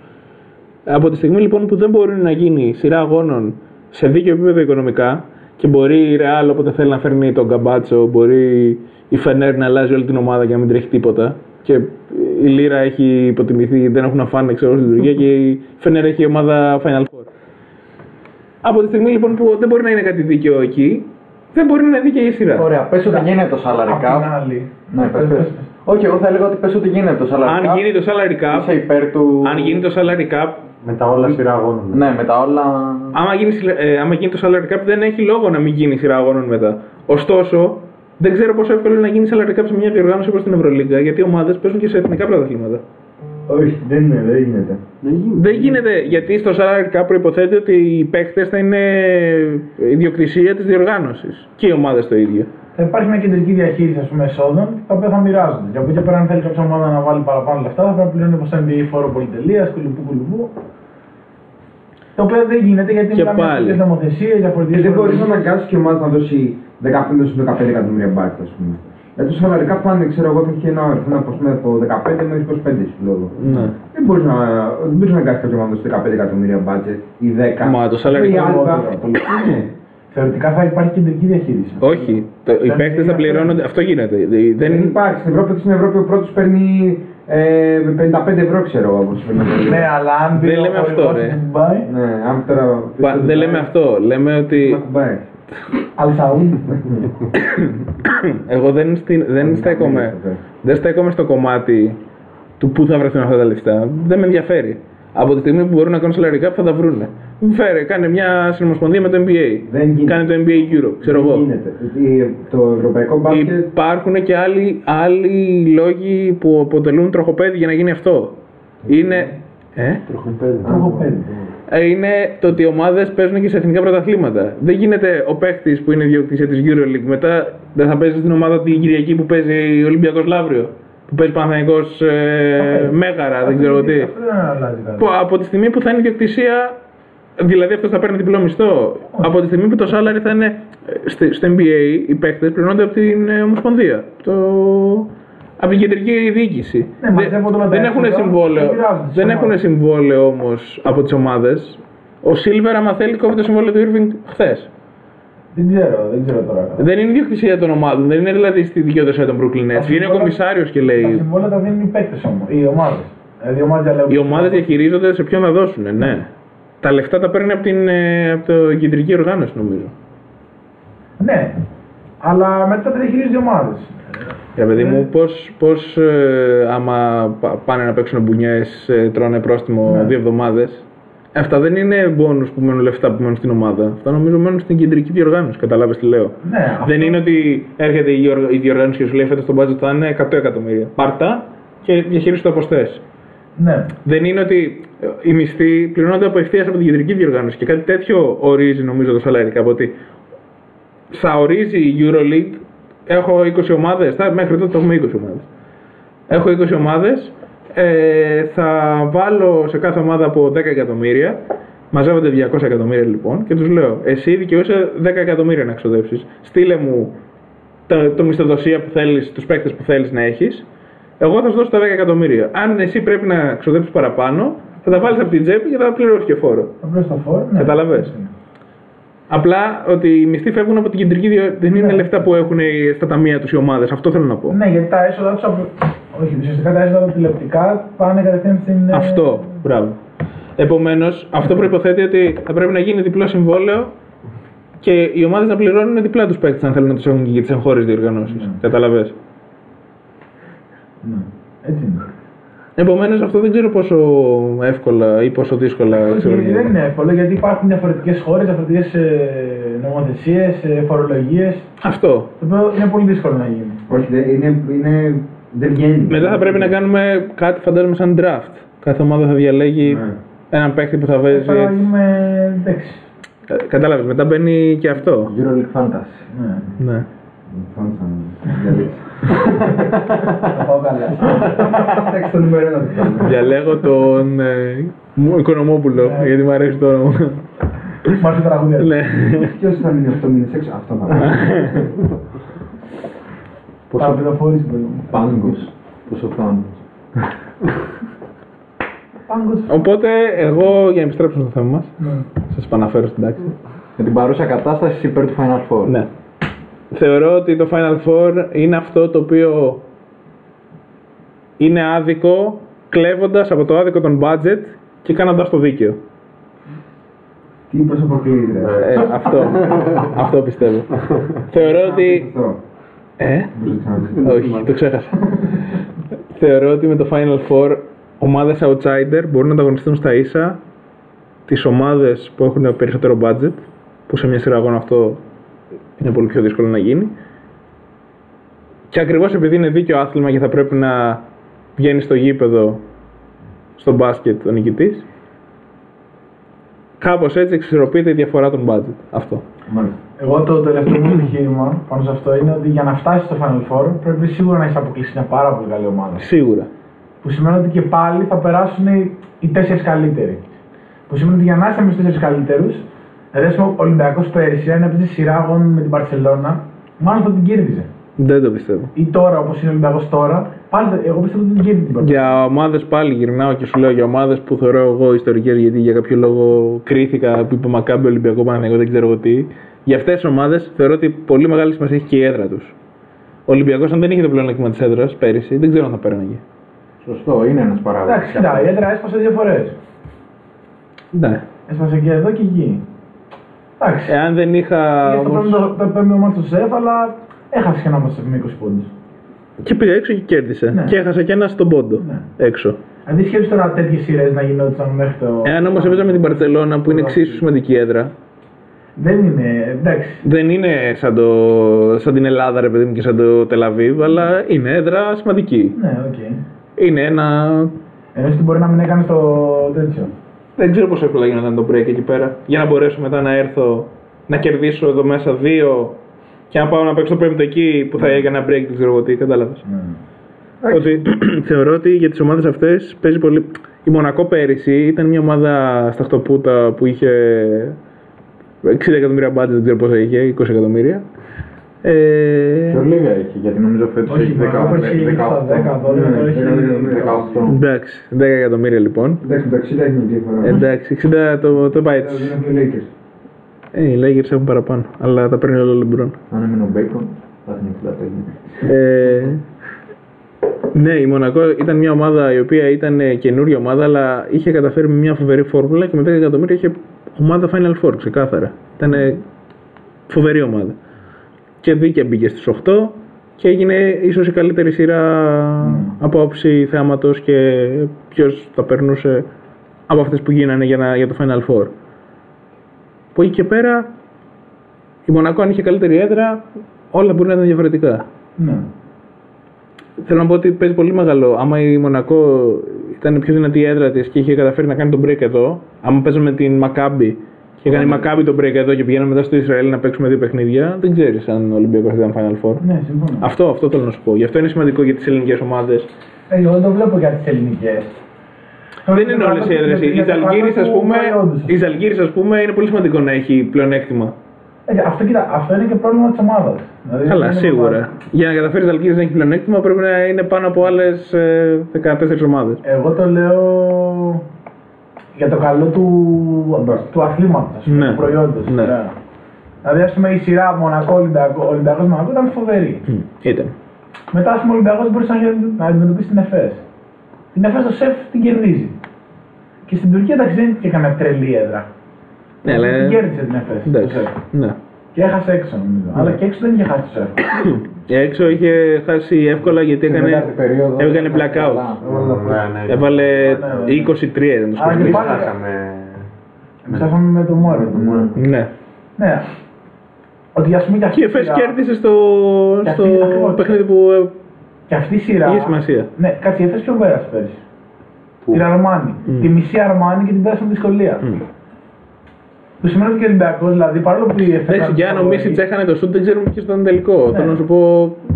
Από τη στιγμή λοιπόν που δεν μπορεί να γίνει σειρά αγώνων σε δίκαιο επίπεδο οικονομικά και μπορεί η Real όποτε θέλει να φέρνει τον Καμπάτσο, μπορεί η Φενέρ να αλλάζει όλη την ομάδα και να μην τρέχει τίποτα και η Λύρα έχει υποτιμηθεί, δεν έχουν να φάνε ξέρω στη λειτουργία και η Φενέρ έχει ομάδα Final Four. Από τη στιγμή λοιπόν που δεν μπορεί να είναι κάτι δίκαιο εκεί, δεν μπορεί να είναι δίκαιη η σειρά. Ωραία, πες ότι γίνεται το salary Απ' την cap. άλλη. Ναι, πες, πες. Όχι, εγώ θα έλεγα ότι πες ότι γίνεται το salary cap. Αν γίνει το salary cap, Είσαι υπέρ του... αν γίνει το salary cap, Με τα όλα σειρά αγώνων. Ναι, με τα όλα... άμα γίνει, συλλε- ε, άμα γίνει το salary cap δεν έχει λόγο να μην γίνει σειρά αγώνων μετά. Ωστόσο, δεν ξέρω πόσο εύκολο είναι να γίνει salary cap σε μια διοργάνωση όπως την Ευρωλίγκα, γιατί οι ομάδες παίζουν και σε εθνικά πρωταθλήματα. Όχι, δεν είναι, δεν γίνεται. Δεν γίνεται, γιατί στο salary cap προϋποθέτει ότι οι παίχτες θα είναι ιδιοκτησία της διοργάνωσης και οι ομάδες το ίδιο. Θα υπάρχει μια κεντρική διαχείριση ας πούμε, εσόδων τα οποία θα μοιράζονται. Και από εκεί και πέρα, αν θέλει κάποια ομάδα να βάλει παραπάνω λεφτά, θα πρέπει να πληρώνει όπως NBA φόρο πολυτελεία, κουλουπού κουλουπού. Το οποίο δεν γίνεται γιατί Και μιλάμε για πάλι. διαφορετικέ νομοθεσίες, Και διαφορετικέ. δεν μπορείς να αναγκάσεις και ομάδα να δώσει 15-15 εκατομμύρια μπάτια, ας πούμε. Για το σαλαρικά πάνε, ξέρω εγώ, θα έχει ένα αριθμό από πούμε, από 15 μέχρι 25 σου λόγο. Ναι. Δεν μπορείς να, δεν μπορείς να αναγκάσεις κάποια ομάδα να δώσει 15 εκατομμύρια μπάτια ή 10. Μα το salary Ή cap- άλφα. Ναι. Θεωρητικά θα υπάρχει κεντρική διαχείριση. Όχι, το- οι Δεν παίχτες θα είναι πληρώνονται, αυτό γίνεται. Δεν, Δεν υπάρχει. Στην Ευρώπη, στην Ευρώπη ο πρώτος παίρνει ε, 55 ευρώ, ξέρω εγώ. όπως παίρνει. Ναι, αλλά αν Δεν μπει ο λέμε αυτό, χορηγός ρε. του Ντουμπάι, Ναι, αν τώρα. Πα- δεν λέμε αυτό. Λέμε Να ότι κουμπάει. Αλσαούν. εγώ δεν, στην- δεν στέκομαι. Δεν στέκομαι στο κομμάτι του πού θα βρεθούν αυτά τα λεφτά. Δεν με ενδιαφέρει. Από τη στιγμή που μπορούν να κάνουν salary cap θα τα βρούνε. Φέρε, κάνε μια συνομοσπονδία με το NBA. Δεν γίνεται. Κάνε το NBA Europe, ξέρω Δεν εγώ. γίνεται. Γιατί Το ευρωπαϊκό μπάσκετ. Υπάρχουν και άλλοι, άλλοι λόγοι που αποτελούν τροχοπέδι για να γίνει αυτό. Είναι. Ε; Τροχοπέδι. Τροχοπέδι. Ε, είναι το ότι οι ομάδες παίζουν και σε εθνικά πρωταθλήματα. Δεν γίνεται ο παίχτης που είναι ιδιοκτησία της Euroleague μετά δεν θα παίζεις στην ομάδα την Κυριακή που παίζει ο Ολυμπιακός Λαύριο. Που παίζει Παναθανικό ε, Μέγαρα, δεν ξέρω τι. Αυτό δεν αλλάζει κάτι. Που από τη στιγμή που θα είναι ιδιοκτησία, δηλαδή αυτός θα παίρνει διπλό μισθό. Από τη στιγμή που το salary θα είναι ε, στη- στο NBA, οι παίχτε πληρώνονται από την ε, Ομοσπονδία. Το... Από την κεντρική διοίκηση. Ναι, μαζεύονται όλα τα δεν έχουν έξοδα συμβόλαιο. και μοιράζονται στις Δεν ομάδες. έχουν συμβόλαιο όμως από τις ομάδες. Ο Σίλβερ, άμα θέλει, κόβει το συμβόλαιο του Irving χθες. Δεν ξέρω, δεν ξέρω τώρα. Δεν είναι ιδιοκτησία των ομάδων, δεν είναι δηλαδή στη δικαιοδοσία των Brooklyn Nets. Βγαίνει ο συμβόλαια- κομισάριος και Τα λέει. συμβόλαια τα δίνουν οι παίκτες όμως, οι ομάδες. Δηλαδή οι ομάδες διαλέγουν. Οι ομάδες διαχειρίζονται σε ποιον θα δώσουν, ναι. Τα λεφτά τα παίρνει από την, ε, από το κεντρική οργάνωση, νομίζω. Ναι, αλλά μετά τα διαχειρίζονται οι ομάδες. Για παιδί μου, πώς, πώς ε, άμα πα- πάνε να παίξουν μπουνιές, ε, τρώνε πρόστιμο Ναι. δύο εβδομάδες. Αυτά δεν είναι μπόνους που μένουν λεφτά που μένουν στην ομάδα. Αυτά νομίζω μένουν στην κεντρική διοργάνωση. Καταλάβες τι λέω. Ναι, αυτό- Δεν είναι ότι έρχεται η, διοργ- η διοργάνωση και σου λέει φέτος το budget θα είναι 100 εκατομμύρια. Πάρτα και διαχειρίσου το όπως θες. Ναι. Δεν είναι ότι ε, οι μισθοί πληρώνονται απευθεία από την κεντρική διοργάνωση και κάτι τέτοιο ορίζει νομίζω το salary cap. Ότι θα ορίζει η Euroleague, έχω 20 ομάδες, μέχρι τότε έχουμε 20 ομάδες. Έχω 20 ομάδες, ε, θα βάλω σε κάθε ομάδα από 10 εκατομμύρια. Μαζεύονται 200 εκατομμύρια λοιπόν και τους λέω: Εσύ δικαιούσε 10 εκατομμύρια να ξοδέψεις. Στείλε μου το, το μισθοδοσία που θέλεις, τους παίκτες που θέλεις να έχεις. Εγώ θα σου δώσω τα 10 εκατομμύρια. Αν εσύ πρέπει να ξοδέψεις παραπάνω, θα τα βάλεις από την τσέπη και θα τα πληρώσεις και φόρο. Απλώ το φόρο. Ναι. Καταλαβες; Απλά ότι οι μισθοί φεύγουν από την κεντρική διο... Δεν είναι Ναι. λεφτά που έχουν στα ταμεία τους οι ομάδες. Αυτό θέλω να πω. Ναι, γιατί τα έσοδα τους από. Όχι, ουσιαστικά τα έσοδα του τηλεοπτικά πάνε κατευθείαν στην. ε, Αυτό. Μπράβο. Επομένως, αυτό προποθέτει ότι θα πρέπει να γίνει διπλό συμβόλαιο και οι ομάδες να πληρώνουν διπλά τους παίκτες αν θέλουν να τους έχουν και για τις εγχώριες διοργανώσεις. Ναι. Καταλαβέ. Ναι, έτσι είναι. Επομένως, αυτό δεν ξέρω πόσο εύκολα ή πόσο δύσκολα Όχι, ξεπερνιέται. δεν είναι εύκολο γιατί υπάρχουν διαφορετικές χώρες, διαφορετικές νομοθεσίες, φορολογίες. Αυτό. Το οποίο είναι πολύ δύσκολο να γίνει. Όχι, δεν- είναι, είναι, δεν βγαίνει. Μετά θα πρέπει να κάνουμε κάτι, φαντάζομαι, σαν draft. Κάθε ομάδα θα διαλέγει Ναι. έναν παίκτη που θα παίζει. Τώρα έτσι. είμαι. εντάξει. Κατάλαβες, μετά μπαίνει και αυτό. EuroLeague Fantasy. Ναι, Ναι. Φάνησαν, δηλαδή. Θα πάω καλά. Εντάξει, το νούμερο ένα το κάνουμε. Διαλέγω τον ε, μου- Οικονομόπουλο, Ναι. γιατί μου αρέσει το όνομα. Μ' άρεσε η τραγουδία. ναι. Ποιος θα μείνει 8 μήνες έξω, αυτό θα κάνει. Παραπληροφόρηση παιδί μου. Πάγκος. Πόσο θάνατος. Πάγκος. Οπότε, εγώ για να επιστρέψουμε στο θέμα μας, Ναι. σας επαναφέρω στην τάξη. Με την παρούσα κατάσταση είσαι υπέρ του Final Four. Ναι. Θεωρώ ότι το Final Four είναι αυτό το οποίο είναι άδικο κλέβοντας από το άδικο των budget και κάνοντας το δίκαιο. Τι είπες αποκλείει, ρε. Ε, αυτό, αυτό πιστεύω. Θεωρώ ότι... Αυτό. Ε, Μπορείς να ξαναπείς. όχι, το ξέχασα. Θεωρώ ότι με το Final Four ομάδες outsider μπορούν να ανταγωνιστούν στα ίσα τις ομάδες που έχουν περισσότερο budget, που σε μια σειρά αγώνα αυτό είναι πολύ πιο δύσκολο να γίνει. Και ακριβώς επειδή είναι δίκαιο άθλημα και θα πρέπει να βγαίνει στο γήπεδο στο μπάσκετ ο νικητής, κάπως έτσι εξισορροπείται η διαφορά των budget. Αυτό. Μάλιστα. Εγώ το τελευταίο μου επιχείρημα πάνω σε αυτό είναι ότι για να φτάσεις στο Final Four πρέπει σίγουρα να έχεις αποκλείσει μια πάρα πολύ καλή ομάδα. Σίγουρα. Που σημαίνει ότι και πάλι θα περάσουν οι, οι τέσσερις καλύτεροι. Που σημαίνει ότι για να είσαι με τους τέσσερις καλύτερους, δηλαδή ο Ολυμπιακός πέρυσι, αν έπαιζε σειρά αγώνων με την Παρσελώνα, μάλλον θα την κέρδιζε. Δεν το πιστεύω. Ή τώρα, όπως είναι ο Ολυμπιακός τώρα, πάλι θα- εγώ πιστεύω ότι την κέρδιζε την Παρσελώνα. Για ομάδες πάλι γυρνάω και σου λέω για ομάδες που θεωρώ εγώ ιστορικές γιατί για κάποιο λόγο κρίθηκα που είπε Μακάμπι Ολυμπιακό Παναγενικό, δεν ξέρω εγώ τι. Για αυτές τις ομάδες θεωρώ ότι πολύ μεγάλη σημασία έχει και η έδρα τους. Ο Ολυμπιακός, αν δεν είχε το πλεονέκτημα της έδρας πέρυσι, δεν ξέρω αν θα πέραναγε. Σωστό, είναι ένας παράγοντας. Εντάξει, κοιτά, η έδρα έσπασε δύο φορές. Ναι. Έσπασε και εδώ και εκεί. Εντάξει. Εάν δεν είχα. Πήγε στο Όμως... πέμπτο- το πέμπτο μάτι του ΣΕΦ, αλλά έχασε και ένα ματς με 20 πόντους. Και πήγα έξω και κέρδισε. Ναι. Και έχασα και ένα στον πόντο. Ναι. Έξω. Άντε σκέψου τώρα τέτοιες σειρές να γινόταν μέχρι το. Εάν όμως έπαιζα με την Μπαρσελώνα που είναι εξίσου σημαντική έδρα, Δεν είναι. Εντάξει. δεν είναι σαν, το, σαν την Ελλάδα, ρε παιδί μου, και σαν το Τελαβίβ, αλλά είναι έδρα σημαντική. Ναι, οκ. Είναι ένα Ενώ ότι μπορεί να μην έκανε το τέτοιο. Δεν ξέρω πόσο εύκολα γινόταν το break εκεί πέρα. Για να μπορέσω μετά να έρθω να κερδίσω εδώ μέσα δύο και να πάω να παίξω το πέμπτο εκεί που θα έκανα break, δεν ξέρω εγώ τι, κατάλαβες. Ότι (clears throat) θεωρώ ότι για τις ομάδες αυτές παίζει πολύ. Η Μονακό πέρυσι ήταν μια ομάδα στα χτωπούτα που είχε 60 εκατομμύρια budget, δεν ξέρω πόσα είχε, 20 εκατομμύρια. Ε, Πιο λίγα έχει, γιατί νομίζω φέτος Όχι, έχει η Μονακό πέρσι είχε στα 10, 12, Ναι, τώρα έχει 18. εντάξει, 10 εκατομμύρια λοιπόν. Εντάξει, το 60 έχει μια διαφορά. Εντάξει, 60 το, το πάει έτσι. Είναι πιο Lakers. Ε, οι Lakers έχουν παραπάνω, αλλά τα παίρνει όλο ο LeBron. Αν έμεινε ο Μπέικον, θα την 65. Ε, ναι, η Μονακό ήταν μια ομάδα η οποία ήταν ε, καινούργια ομάδα, αλλά είχε καταφέρει με μια φοβερή φόρμουλα και με 10 εκατομμύρια είχε ομάδα Final Four, ξεκάθαρα. Ήταν ε, φοβερή ομάδα. Και δίκαια μπήκε στις 8 και έγινε ίσως η καλύτερη σειρά από άποψη θέματος και ποιος θα περνούσε από αυτές που γίνανε για, να, για το Final Four. Από εκεί και πέρα η Μονακό αν είχε καλύτερη έδρα όλα μπορεί να ήταν διαφορετικά. Ναι. Θέλω να πω ότι παίζει πολύ μεγάλο. Άμα η Μονακό ήταν πιο δυνατή η έδρα της και είχε καταφέρει να κάνει τον break εδώ, άμα παίζαμε την Μακάμπι και έκανε η Μακάμπι τον break εδώ και πηγαίναμε μετά στο Ισραήλ να παίξουμε δύο παιχνίδια, δεν ξέρεις αν ο Ολυμπιακός ήταν Final Four. Ναι, συμφωνώ. Αυτό, αυτό θέλω να σου πω. Γι' αυτό είναι σημαντικό για τις ελληνικές ομάδες Ε, Εγώ δεν το βλέπω για τις ελληνικές. Δεν είναι όλες οι έδρες. Η Ζαλγκύρης, ας πούμε, η Ζαλγκύρης, ας πούμε, είναι πολύ σημαντικό να έχει πλεονέκτημα. Ε, αυτό, κοίτα, αυτό είναι και πρόβλημα της ομάδας. Δηλαδή, Καλά, σίγουρα. Για να καταφέρει η Ζαλγκύρης να έχει πλεονέκτημα πρέπει να είναι πάνω από άλλες 14 ομάδες. Εγώ το λέω για το καλό του, του αθλήματος, Ναι. του προϊόντος. Ναι. Ναι. Δηλαδή, ας πούμε, η σειρά Μονακό Ολυμπιακό, Ολυμπιακός Μονακό ήταν φοβερή. Ήταν. Μετά, ας πούμε, ο Ολυμπιακός μπορούσε να, να αντιμετωπίσεις την ΕΦΕΣ. Την ΕΦΕΣ το ΣΕΦ την κερδίζει. Και στην Τουρκία, εντάξει, δεν είναι και καμία τρελή έδρα. Ναι, αλλά. Την κέρδισε την ΕΦΕΣ. το Εντάξει. ΣΕΦ. Ναι. Και έχασε έξω, νομίζω. Αλλά και έξω δεν είχε χάσει το ΣΕΦ. Έξω είχε χάσει εύκολα γιατί Στην έκανε, τέταρτη περίοδο. έκανε blackout. Ναι, ναι. Έβαλε ναι. 23 ήταν το Άρα σκορ. και Εμείς πάλι- χάσαμε. Εμείς χάσαμε με το Μόρο. Ναι. Ναι. Ότι ας πούμε και αυτή Και η η ΕΦΕΣ σειρά- κέρδισε στο, Και στο αυτή- ακριβώς. παιχνίδι που. ε, Και αυτή η σειρά. Είχε σημασία. Ναι, κάτσε, η Εφές ποιον πέρασε πέρυσι. Πού; Την Αρμάνι. Μμ. Τη μισή Αρμάνι και την πέρασε με δυσκολία. Μ. Του σημαίνει ότι και ο Ολυμπιακός, δηλαδή παρόλο που η Εφές. Εντάξει, ήταν για αν ο φαβορή, Μίσιτ έχανε το σουτ, δεν ξέρουμε ποιος ήταν τελικό. Ναι. Θέλω να σου πω.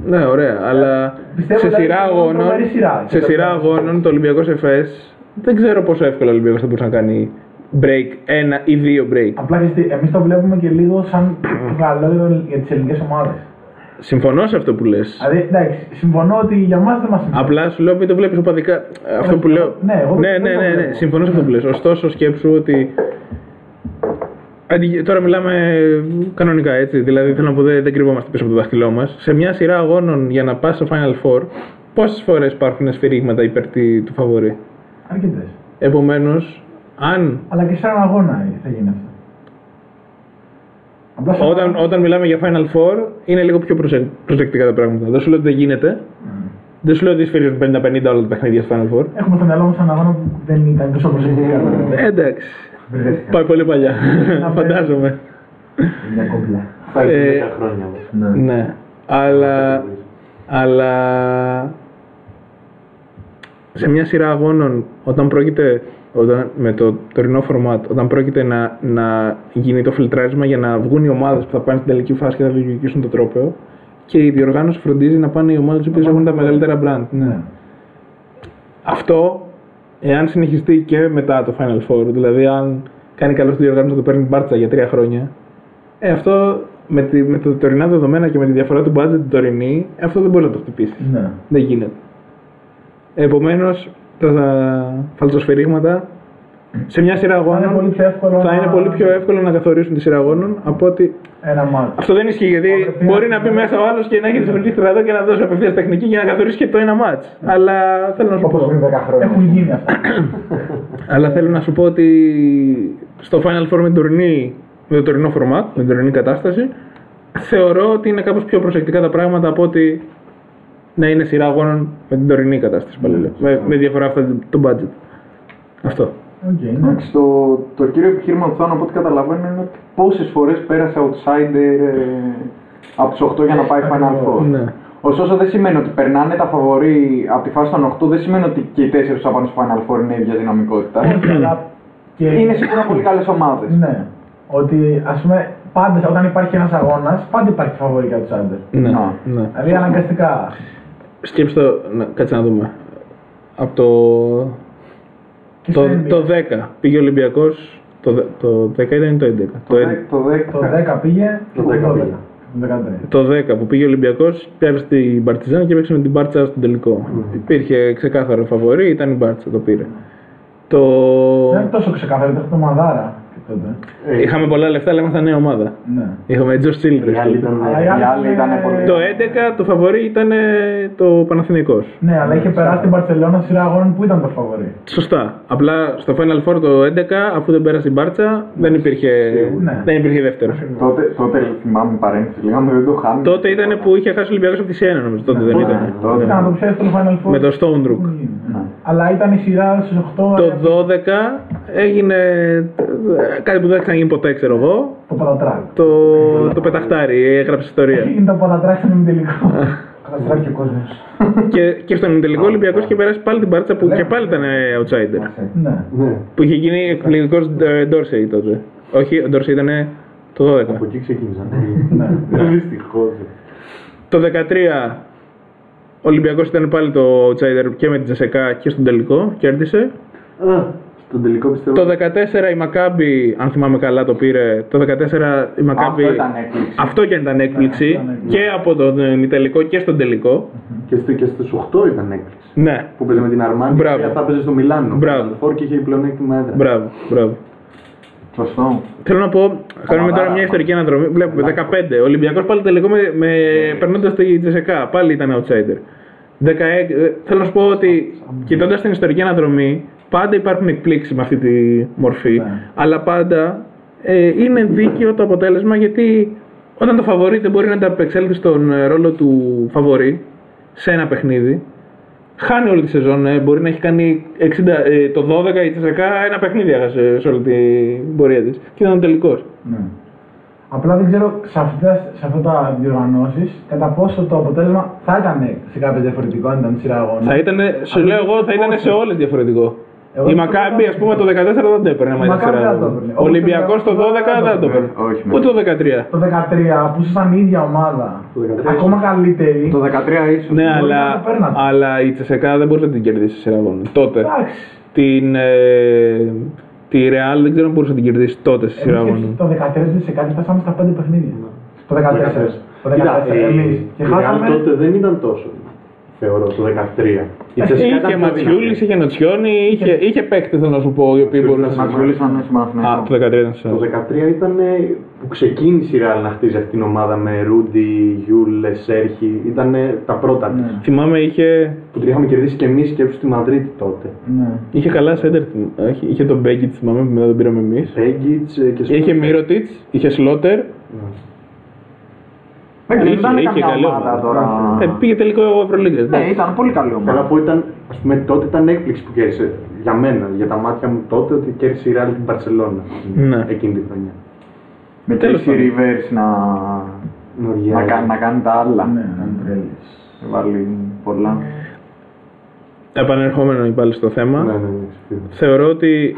Ναι, ωραία. Αλλά Πιστεύω σε ότι σειρά ήταν αγώνων. τρομερή σειρά. Σε Και σειρά το- αγώνων το Ολυμπιακός ΕΦΕΣ δεν ξέρω πόσο εύκολα ο Ολυμπιακός θα μπορούσε να κάνει break, ένα ή δύο break. Απλά εμείς το βλέπουμε και λίγο σαν καλό για, το- για τις ελληνικές ομάδες. Συμφωνώ σε αυτό που λες. Δηλαδή, εντάξει, συμφωνώ ότι για μας δεν μας συμφωνεί. Απλά σου λέω μην το βλέπεις οπαδικά. Αυτό που εγώ- λέω. ναι, εγώ ναι, δεν ναι, το ναι, ναι, βλέπω. Συμφωνώ σε αυτό που λες. Ωστόσο, σκέψου ότι. Αντι- Τώρα μιλάμε κανονικά έτσι. Δηλαδή, θέλω να πω δεν, δεν κρυβόμαστε πίσω από το δάχτυλό μας. Σε μια σειρά αγώνων για να πας στο Final Four, πόσες φορές υπάρχουν σφυρίγματα υπέρ τη- του φαβορή; Αρκετές. Επομένως, αν Αλλά και σε έναν αγώνα θα γίνει αυτό. Απλά σε όταν, έναν- όταν μιλάμε για Final Four, είναι λίγο πιο προσε- προσεκτικά τα πράγματα. Δεν σου λέω ότι δεν γίνεται. Δεν σου λέω ότι σφυρίζουν 50-50 όλα τα παιχνίδια στο Final Four. Έχουμε στο μυαλό μας έναν αγώνα που δεν ήταν τόσο προσεκτικά. Ε, εντάξει. Πάει πολύ παλιά. Φαντάζομαι. Μια κόμπλα. Θα έχει Ε, 10 χρόνια όμως. Ναι. Ναι. Αλλά, αλλά σε μια σειρά αγώνων, όταν πρόκειται, όταν, με το τωρινό format, όταν πρόκειται να, να γίνει το φιλτράρισμα για να βγουν οι ομάδες που θα πάνε στην τελική φάση και θα διεκδικήσουν το τρόπαιο και η διοργάνωση φροντίζει να πάνε οι ομάδες οι οποίες έχουν τα μεγαλύτερα brand. Ναι. Αυτό, εάν συνεχιστεί και μετά το Final Four, δηλαδή αν κάνει καλό στη διοργάνωση να το παίρνει μπάρτσα για τρία χρόνια, ε, αυτό με, τη, με τα τωρινά δεδομένα και με τη διαφορά του budget την τωρινή, αυτό δεν μπορεί να το χτυπήσει. Ναι. Δεν γίνεται. Επομένως, τα φαλτσοσφαιρίγματα σε μια σειρά αγώνων είναι πολύ πιο εύκολο θα να- είναι πολύ πιο εύκολο να καθορίσουν τη σειρά αγώνων από ότι. Ένα μάτι. Αυτό δεν ισχύει γιατί Ωραία, μπορεί να μπει ναι. μέσα ο άλλος και να έχει τη σοφρική στρατό και να δώσει απευθείας τεχνική για να καθορίσει και το ένα μάτς. Αλλά θέλω να σου Όπως πω. πριν 10 χρόνια. Έχουν γίνει αυτά. (coughs) Αλλά θέλω να σου πω ότι στο Final Four με, την τωρινή, με το τωρινό format, με την τωρινή κατάσταση, θεωρώ ότι είναι κάπως πιο προσεκτικά τα πράγματα από ότι να είναι σειρά αγώνων με την τωρινή κατάσταση. Πάλι λέω. Με, με διαφορά αυτά το budget. Αυτό. Οκ, ναι. Εντάξει, το, το κύριο επιχείρημα του Θάνου από ό,τι καταλαβαίνω είναι ότι πόσες φορές πέρασε outsider ε, από του 8 για να πάει Final Four. Ναι. Ωστόσο δεν σημαίνει ότι περνάνε τα φαβορή από τη φάση των 8, δεν σημαίνει ότι και οι 4 που θα πάνε στο Final Four είναι ίδια δυναμικότητα. Όχι, αλλά και- είναι σίγουρα πολύ καλές ομάδες. Ναι. Ότι ας πούμε πάντα όταν υπάρχει ένας αγώνας, πάντα υπάρχει φαβορή για τους άντρες. Ναι. Να. ναι. Δηλαδή αναγκαστικά. Σκέψτε το, να, κάτσε να δούμε. Από το, Και το, στο NBA. το 10 πήγε ο Ολυμπιακός, το, δε- το 10 ήταν ή το 11. Το, Το, δε- 11. το 10. Το 10 πήγε και Το το 10 12. πήγε. Το 13. Το 10 που πήγε ο Ολυμπιακός, πέρασε την Παρτιζάν και έπαιξε με την Μπάρτσα στον τελικό. Υπήρχε ξεκάθαρο φαβορή, ήταν η Μπάρτσα, το πήρε. Το... Δεν είναι τόσο ξεκάθαρο, ήταν το Μαδάρα και τότε. Ε, Είχαμε πολλά λεφτά, αλλά ήμασταν νέα ομάδα. Ναι. Είχαμε Τζο Childress. Οι άλλοι ήταν. Αλλά οι Οι άλλοι άλλοι ήταν είναι- πολύ. Το 11 το φαβορή ήταν ε, το Παναθηναϊκός. Ναι, αλλά είχε περάσει την Παρσελόνα σειρά αγώνων που ήταν το φαβορή. Σωστά. Απλά στο Final Four το 11, αφού δεν πέρασε η Μπάρτσα, δεν υπήρχε, Ναι. δεν υπήρχε δεύτερο. Τότε, τότε θυμάμαι παρένθεση, λέγαμε δεν το χάνουμε. Τότε ήταν που είχε χάσει ο Ολυμπιακός από τη Σιένα, νομίζω. Τότε δεν ήταν. Ναι, τότε. Ήταν το πιο εύκολο Final Four. Με το Stone Brook. Ναι. Αλλά ήταν η σειρά στους 8. Το 12 έγινε ε, κάτι που δεν θα ξαναγίνει ποτέ, ξέρω εγώ. Το πατατράκ. Το, το πεταχτάρι, έγραψε ιστορία. Είναι το πατατράκ στον τελικό. Καταστράφηκε ο κόσμος. και, και στον ημιτελικό Ολυμπιακός είχε περάσει πάλι την Μπάρτσα που και πάλι ήταν ε, outsider. Ναι. Ναι, Που είχε γίνει εκπληκτικό Ντόρσεϊ τότε. Όχι, ο Ντόρσεϊ ήταν το 12. από εκεί ξεκίνησαν. Ναι. Δυστυχώς. Το 13 Ο Ολυμπιακός ήταν πάλι το outsider και με την Τζεσεκά και στον τελικό. Κέρδισε. Α, στον τελικό πιστεύω. Το 14 η Μακάμπη, αν θυμάμαι καλά, το πήρε. Το 14 η Μακάμπη. Αυτό ήταν έκπληξη. Αυτό και αν ήταν έκπληξη. Ναι, αυτό ήταν έκπληξη. Και από τον ημιτελικό και στον τελικό. Και, στο, και στους 8 ήταν έκπληξη. Ναι. Που παίζει με την Αρμάνη Μπράβο. και θα παίζει στο Μιλάνο. Μπράβο. Φόρ και είχε πλεονέκτημα έδρα. Μπράβο, μπράβο. Σωστό. Θέλω να πω, κάνουμε τώρα Καμαδάρα. μια ιστορική αναδρομή. Βλέπουμε 15. Ο Ολυμπιακός πάλι τελικό με, με, περνώντας τη Τζεσεκά. Πάλι ήταν outsider. 16, ε, θέλω να σου πω ότι κοιτώντας την ιστορική αναδρομή, πάντα υπάρχουν εκπλήξεις με αυτή τη μορφή. Ναι. Αλλά πάντα ε, είναι δίκαιο το αποτέλεσμα γιατί όταν το φαβορεί δεν μπορεί να ανταπεξέλθει στον ε, ρόλο του φαβορή σε ένα παιχνίδι. Χάνει όλη τη σεζόν. ε, μπορεί να έχει κάνει 60, ε, το 12 ή τη 10 ένα παιχνίδι έχασε σε όλη την πορεία της. Και ήταν τελικός. Ναι. Απλά δεν ξέρω σε, αυτές, σε αυτά τα διοργανώσεις κατά πόσο το αποτέλεσμα θα ήταν σε κάποιο διαφορετικό αν ήταν σειρά αγώνα. Θα ήταν, σου λέω εγώ, θα ήταν σε όλες διαφορετικό. Εγώ η το Μακάμπη, ας πούμε, το 14 δεν το έπαιρνε. άμα Η ήταν Μακάμπη σειρά δεν το αγώνων. έπαιρνε. Ο Ολυμπιακός Όπως το το 12 δεν το έπαιρνε. Όχι, Ούτε το 13. Το 13 που ήσασταν η ίδια ομάδα. Το 13 Ακόμα καλύτερη. Το 13 ίσως. Ναι, Μπορεί να αλλά, το παίρνατε. αλλά η Τσεσεκά δεν μπορούσε να την κερδίσει σε σειρά αγώνων. Τότε. Εντάξει. Την, ε, τη Real δεν ξέρω αν μπορούσε να την κερδίσει τότε σε σειρά Εμείς αγώνων. το 13 σε κάτι φτάσαμε στα 5 παιχνίδια. Το 14. Το 14 Κοίτα, ε, εμείς. Και η Real χάσαμε. τότε δεν ήταν τόσο. Θεωρώ το 13. Η Τσεσικά Είχε ήταν πιο Ματσιούλης, δυνατή. είχε Νοτσιόνι, είχε, είχε παίκτες θέλω να σου πω, οι οποίοι μπορούσαν Μας μιλήσαν ναι, στο Α, Παναθηναϊκό. το 13 ήταν σε Το 13 ήταν ε, που ξεκίνησε η Real να χτίζει αυτή την ομάδα με Ρούντι, Γιούλε, Σέρχη. Ήταν τα πρώτα της. Ναι. Θυμάμαι είχε, Που την είχαμε κερδίσει και εμείς και στη Μαδρίτη τότε. Ναι. είχε καλά σέντερ. θυμ- είχε- Είχε τον Μπέγκιτ, θυμάμαι, που μετά τον πήραμε εμείς. Έγκιτ και Είχε Σπόρ. Μύρωτιτς, είχε Σλότερ. Δεν είχε- ήταν είχε καμιά καλή ομάδα ομάδα. τώρα. Ε, πήγε τελικό Ευρωλίγκα. Ναι, ήταν πολύ καλή Θέλω ομάδα. να πω ήταν, ας πούμε, τότε ήταν έκπληξη που κέρδισε για μένα, για τα μάτια μου τότε, ότι κέρδισε η Real την Barcelona Ναι. εκείνη τη χρονιά. Με Τέλος τη πάντων. Rivers να, Νοριά. να, κάνει, να κάνει τα άλλα. Ναι, να είναι τρέλης. Βάλει πολλά. Επανερχόμενο πάλι στο θέμα. Ναι, ναι, ναι, συμφωνώ. θεωρώ ότι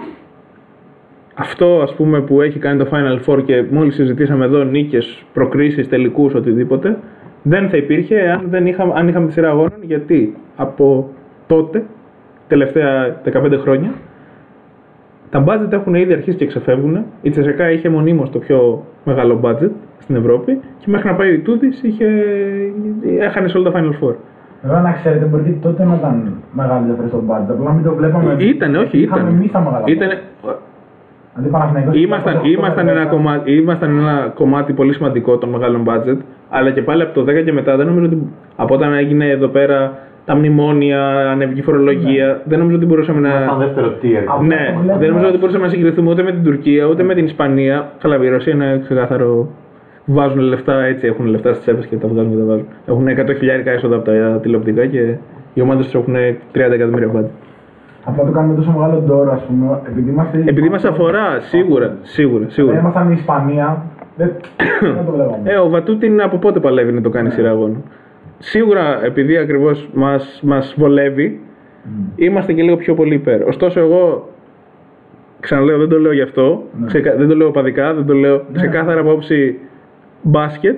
αυτό ας πούμε που έχει κάνει το Final Four και μόλις συζητήσαμε εδώ νίκες, προκρίσεις, τελικούς, οτιδήποτε δεν θα υπήρχε αν, δεν είχαμε, αν είχαμε τη σειρά αγώνων γιατί από τότε, τελευταία 15 χρόνια τα budget έχουν ήδη αρχίσει και ξεφεύγουν. Η Τσεσεκά είχε μονίμως το πιο μεγάλο budget στην Ευρώπη και μέχρι να πάει ο Ιτούδης είχε... έχανε σε όλα τα Final Four. Βέβαια να ξέρετε, μπορεί και τότε να ήταν μεγάλη διαφορά στο μπάτζ. Απλά μην το βλέπαμε. Ήτανε, όχι, Είχαμε ήταν. εμείς τα μεγάλα. Ήτανε, Δηλαδή Παναθηναϊκός Ήμασταν, το ήμασταν, 10, ένα κομμάτι, ήμασταν ένα κομμάτι πολύ σημαντικό των μεγάλων budget, αλλά και πάλι από το 10 και μετά δεν νομίζω ότι από όταν έγινε εδώ πέρα τα μνημόνια, ανέβηκε η φορολογία, δεν νομίζω ότι μπορούσαμε Ήταν να. δεύτερο tier. Από- Ναι, το βλέπουμε. δεν νομίζω ότι μπορούσαμε να συγκριθούμε ούτε με την Τουρκία ούτε με την Ισπανία. Καλά, η Ρωσία είναι ξεκάθαρο. Βάζουν λεφτά έτσι, έχουν λεφτά στις τσέπες και τα βγάζουν και τα βάζουν. Έχουν 100.000 έσοδα από τα τηλεοπτικά και οι ομάδες τους έχουν 30 εκατομμύρια budget. Απλά το κάνουμε τόσο μεγάλο ντόρο, ας πούμε, επειδή είμαστε. Επειδή μας αφορά, σίγουρα, σίγουρα, Δεν σίγουρα. ήμασταν η Ισπανία. Δεν (coughs) δεν το βλέπαμε. Ε, ο Βατούτιν από πότε παλεύει να το κάνει σειρά αγώνων. Σίγουρα επειδή ακριβώς μας μας βολεύει, είμαστε και λίγο πιο πολύ υπέρ. Ωστόσο, εγώ ξαναλέω, δεν το λέω γι' αυτό, ξεκα- δεν το λέω παδικά, δεν το λέω ξεκάθαρα από άποψη μπάσκετ.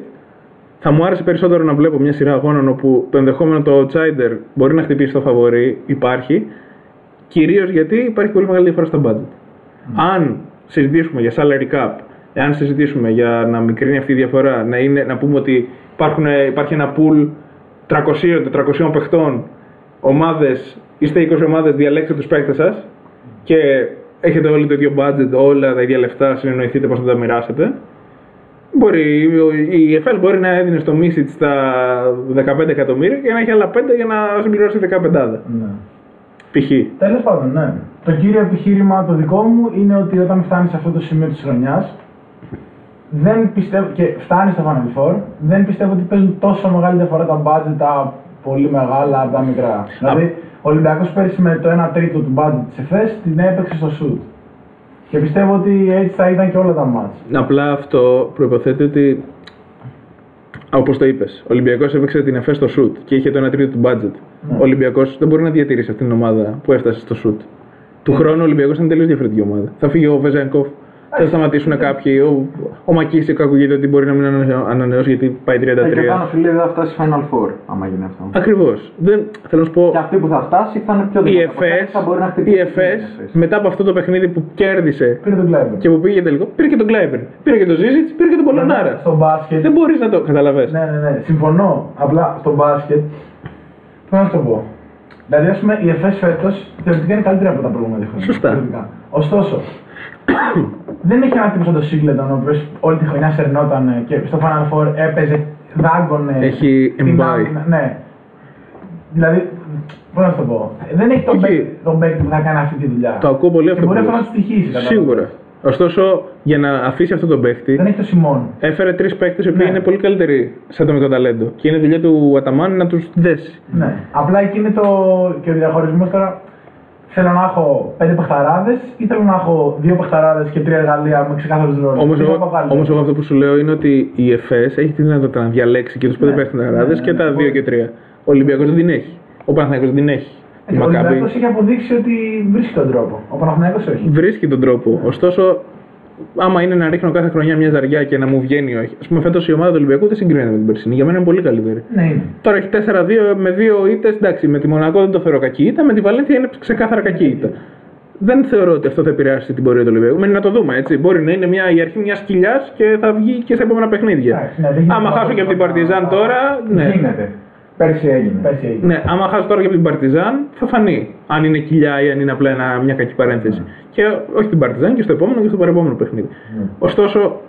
Θα μου άρεσε περισσότερο να βλέπω μια σειρά αγώνων όπου το ενδεχόμενο το outsider μπορεί να χτυπήσει το φαβορή, υπάρχει. Κυρίως γιατί υπάρχει πολύ μεγάλη διαφορά στα budget. Αν συζητήσουμε για salary cap, εάν συζητήσουμε για να μικρύνει αυτή η διαφορά, να, είναι, να πούμε ότι υπάρχουν, υπάρχει ένα pool 300-400 παιχτών, ομάδες, είστε 20 ομάδες, διαλέξτε τους παίκτες σας και έχετε όλοι το ίδιο budget, όλα τα ίδια λεφτά, συνεννοηθείτε πώς θα τα μοιράσετε. Μπορεί, η ΕΦΕΣ μπορεί να έδινε στο Μίσιτς τα 15 εκατομμύρια και να έχει άλλα 5 για να συμπληρώσει 15. Ναι. Π.χ. Τέλος πάντων, ναι. Το κύριο επιχείρημα το δικό μου είναι ότι όταν φτάνει σε αυτό το σημείο της χρονιάς, δεν πιστεύω, και φτάνει στο Final Four, δεν πιστεύω ότι παίζουν τόσο μεγάλη διαφορά τα budget τα πολύ μεγάλα από τα μικρά. Δηλαδή, ο Ολυμπιακός πέρυσι με το 1 τρίτο του budget της ΕΦΕΣ την έπαιξε στο shoot. Και πιστεύω ότι έτσι θα ήταν και όλα τα μάτς. Απλά αυτό προποθέτει ότι. Όπως το είπες, ο Ολυμπιακός έπαιξε την ΕΦΕ στο shoot και είχε το 1 τρίτο του budget. Ο Ολυμπιακός δεν μπορεί να διατηρήσει αυτήν την ομάδα που έφτασε στο shoot. Του χρόνου ο Ολυμπιακός είναι τελείως διαφορετική ομάδα. Θα φύγει ο Βεζέγκοφ, Θα σταματήσουν κάποιοι. Ο, ο Μακίσικ ακούγεται ότι μπορεί να μην ανανεώ- ανανεώσει γιατί πάει 33. Ε, Και πάνω σου λέει δεν θα φτάσει Final Four, άμα γίνει αυτό. Ακριβώς. Θέλω να σου πω. Και αυτή που θα φτάσει θα είναι πιο Η δυνατή. από εσάς, ΕΦΕΣ, θα μπορεί να η χτυπήσει. ΕΦΕΣ, μετά από αυτό το παιχνίδι που κέρδισε Πήρε τον Κλάιμπερ. και που πήγε τελικό, πήρε και τον Κλάιμπερν. Πήρε και τον Ζίζιτς, πήρε και τον Πολωνάρα. Στο μπάσκετ. Δεν μπορείς να το καταλαβαίνει. Ναι, ναι, ναι. Συμφωνώ. Απλά στο μπάσκετ. Πώς να σου το πω. Δηλαδή, ας πούμε, η ΕΦΕΣ φέτος θεωρητικά είναι καλύτερη από τα προηγούμενα χρόνια. Σωστά. Θεωρητικά. Ωστόσο, (coughs) δεν έχει ένα τύπο σαν το Σίγκλετον, ο οποίος όλη τη χρονιά σερνόταν ε, και στο Final Four έπαιζε, δάγκωνε. Έχει την εμπάει. άμυνα. Ναι. Δηλαδή, πώς να σου το πω. Δεν έχει τον Όχι. παίκτη- τον παίκτη που θα κάνει αυτή τη δουλειά. Το ακούω πολύ Και αυτό μπορεί που αυτό να λες. τους στοιχήσει. κατάλαβες. Σίγουρα. Ωστόσο, για να αφήσει αυτό τον παίχτη, Δεν έχει το Σιμών. έφερε τρεις παίχτε οι οποίοι Ναι. είναι πολύ καλύτεροι σε ατομικό ταλέντο. Και είναι δουλειά του Αταμάν να τους δέσει. Ναι. Απλά εκεί είναι το. και ο διαχωρισμός τώρα. Θέλω να έχω πέντε παχταράδε ή θέλω να έχω δύο παχταράδε και τρία εργαλεία με ξεκάθαρους ρόλους; Όμως Τι θα εγώ, πάω καλύτερα. όμως εγώ αυτό που σου λέω είναι ότι η ΕΦΕΣ έχει τη δυνατότητα να διαλέξει και τους πέντε Ναι. παίχτε Ναι, και ναι, τα ναι. δύο και τρία. Ο Ολυμπιακός δεν την έχει. Ο Παναθηναϊκός δεν την έχει. Ε, Η Ο Μακάμπη Ολυμπιακός έχει αποδείξει ότι βρίσκει τον τρόπο. Ο Παναθηναϊκός όχι. βρίσκει τον τρόπο. Ωστόσο, άμα είναι να ρίχνω κάθε χρονιά μια ζαριά και να μου βγαίνει όχι. Α πούμε, φέτος η ομάδα του Ολυμπιακού δεν συγκρίνεται με την περσινή. Για μένα είναι πολύ καλύτερη. Ναι, είναι. Τώρα έχει 4-2 με δύο ήττες. Εντάξει, με τη Μονακό δεν το θεωρώ κακή ήττα. Με τη Βαλένθια είναι ξεκάθαρα κακή ήττα. Δεν θεωρώ ότι αυτό θα επηρεάσει την πορεία του Ολυμπιακού. Μένει να το δούμε έτσι. Μπορεί να είναι μια, η αρχή μιας κοιλιάς και θα βγει και στα επόμενα παιχνίδια. Εντάξει, ναι, δεν γίνεται άμα να χάσω και από την να- Παρτιζάν να- τώρα. Ναι. Γίνεται. Πέρσι έγινε. Πέρσι έγινε. ναι, άμα χάσω τώρα και από την Παρτιζάν θα φανεί. Αν είναι κοιλιά ή αν είναι απλά ένα, μια κακή παρένθεση. Και όχι την Παρτιζάν και στο επόμενο και στο παρεπόμενο παιχνίδι. Ωστόσο,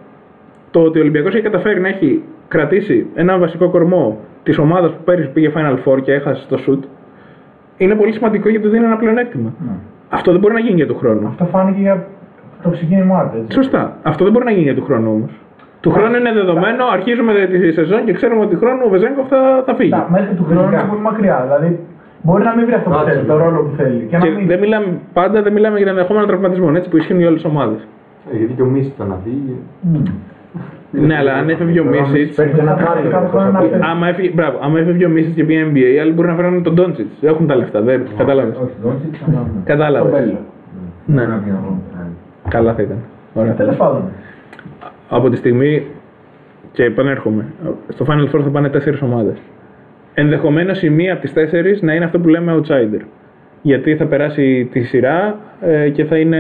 το ότι ο Ολυμπιακός έχει καταφέρει να έχει κρατήσει ένα βασικό κορμό της ομάδας που πέρυσι πήγε Final Four και έχασε το shoot είναι πολύ σημαντικό γιατί του δίνει ένα πλεονέκτημα. Ναι. Αυτό δεν μπορεί να γίνει για του χρόνου. Αυτό φάνηκε για το ξεκίνημά του. έτσι. Σωστά. Αυτό δεν μπορεί να γίνει για του χρόνου όμως. Του χρόνου είναι δεδομένο, αρχίζουμε τη σεζόν και ξέρουμε ότι του χρόνου ο Βεζέγκοφ θα, θα φύγει. Τα- Μέχρι του χρόνου είναι πολύ μακριά. Δηλαδή, μπορεί να μην βρει αυτό που Κάτσε, θέλει, το ναι. ρόλο που θέλει. Και να Και μην. δεν μιλάμε, πάντα δεν μιλάμε για ενδεχόμενο τραυματισμό, έτσι που ισχύουν για όλες τι ομάδες. Ε, Γιατί και ο Μίσης ήταν να φύγει. Ναι, αλλά αν έφευγε ο Μίσιτ. Παίρνει και ένα Κάθε χάρι. κάθε χρόνο να φεύγει. Άμα έφυγε, μπράβο, άμα έφυγε ο Μίσιτ και πήγε NBA, οι άλλοι μπορεί να φέρουν τον Ντόντσιτς. Έχουν τα λεφτά, δεν κατάλαβες. Όχι, Ντόντσιτς, αλλά ναι. Κατάλαβες. Το Μπέλλο. Ναι, Πρέπει να βρω. καλά θα ήταν. Ωραία. Τέλος πάντων. Από τη στιγμή και επανέρχομαι. Στο Final Four θα πάνε τέσσερις ομάδες. Ενδεχομένως η μία από τις τέσσερις να είναι αυτό που λέμε outsider. Γιατί θα περάσει τη σειρά ε, και θα είναι.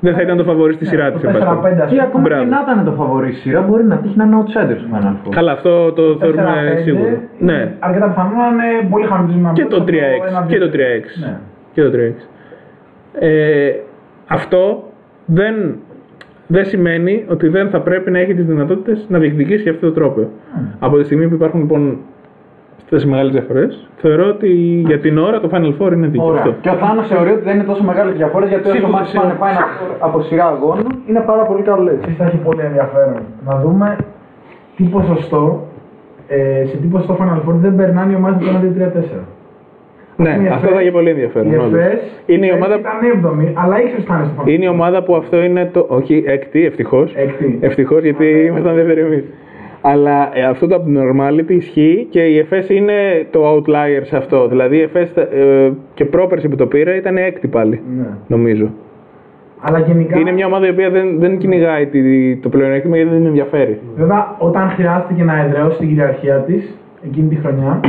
Δεν θα ήταν το φαβορή στη σειρά Το της. 4-5 ας Και πούμε. ακόμα Μπράβο. και να ήταν το φαβορή στη σειρά, μπορεί να τύχει να είναι outsider στο Final Four. Καλά, αυτό το 4-5 θεωρούμε σίγουρο. είναι Ναι. Αρκετά πιθανό να είναι πολύ χαμηλό. Και το 3-6. Και το 3-6. Ναι. Και το 3-6. Ε, αυτό δεν, δεν σημαίνει ότι δεν θα πρέπει να έχει τις δυνατότητες να διεκδικήσει για αυτό το τρόπο. Από τη στιγμή που υπάρχουν λοιπόν αυτές οι μεγάλες διαφορές, θεωρώ ότι για την ώρα το Final Four είναι δίκαιο Ωραία. αυτό. Και ο Θάνος θεωρεί ότι δεν είναι τόσο μεγάλες διαφορές γιατί όσο Σίγουρα, μάτς σίγουρα. πάνε Final Four από σειρά αγώνων είναι πάρα πολύ καλέ. Επίσης θα έχει πολύ ενδιαφέρον να δούμε τι ποσοστό ε, σε τι ποσοστό Final Four δεν περνάνε οι ομάδες που κάνουν 2-3-4. Ναι, Η αυτό ΕΦΕΣ- θα έχει πολύ Η ενδιαφέρον. όντως. ΕΦΕΣ Είναι η ομάδα, ήταν 7η, αλλά ήξερες ότι θα είναι στο Final Four. είναι η ομάδα που αυτό είναι το. Όχι, έκτη, ευτυχώς. Έκτη. Ευτυχώς γιατί ήμασταν δεύτεροι εμείς. Αλλά ε, αυτό το abnormality ισχύει και η ΕΦΕΣ είναι το outlier σε αυτό. Δηλαδή η ΕΦΕΣ ε, και πρόπερση που το πήρε ήταν έκτη πάλι. Ναι. Νομίζω. Αλλά γενικά, Είναι μια ομάδα η οποία δεν, δεν κυνηγάει τη- το πλεονέκτημα γιατί δεν την ενδιαφέρει. βέβαια, όταν χρειάστηκε να εδραιώσει την κυριαρχία της εκείνη τη χρονιά,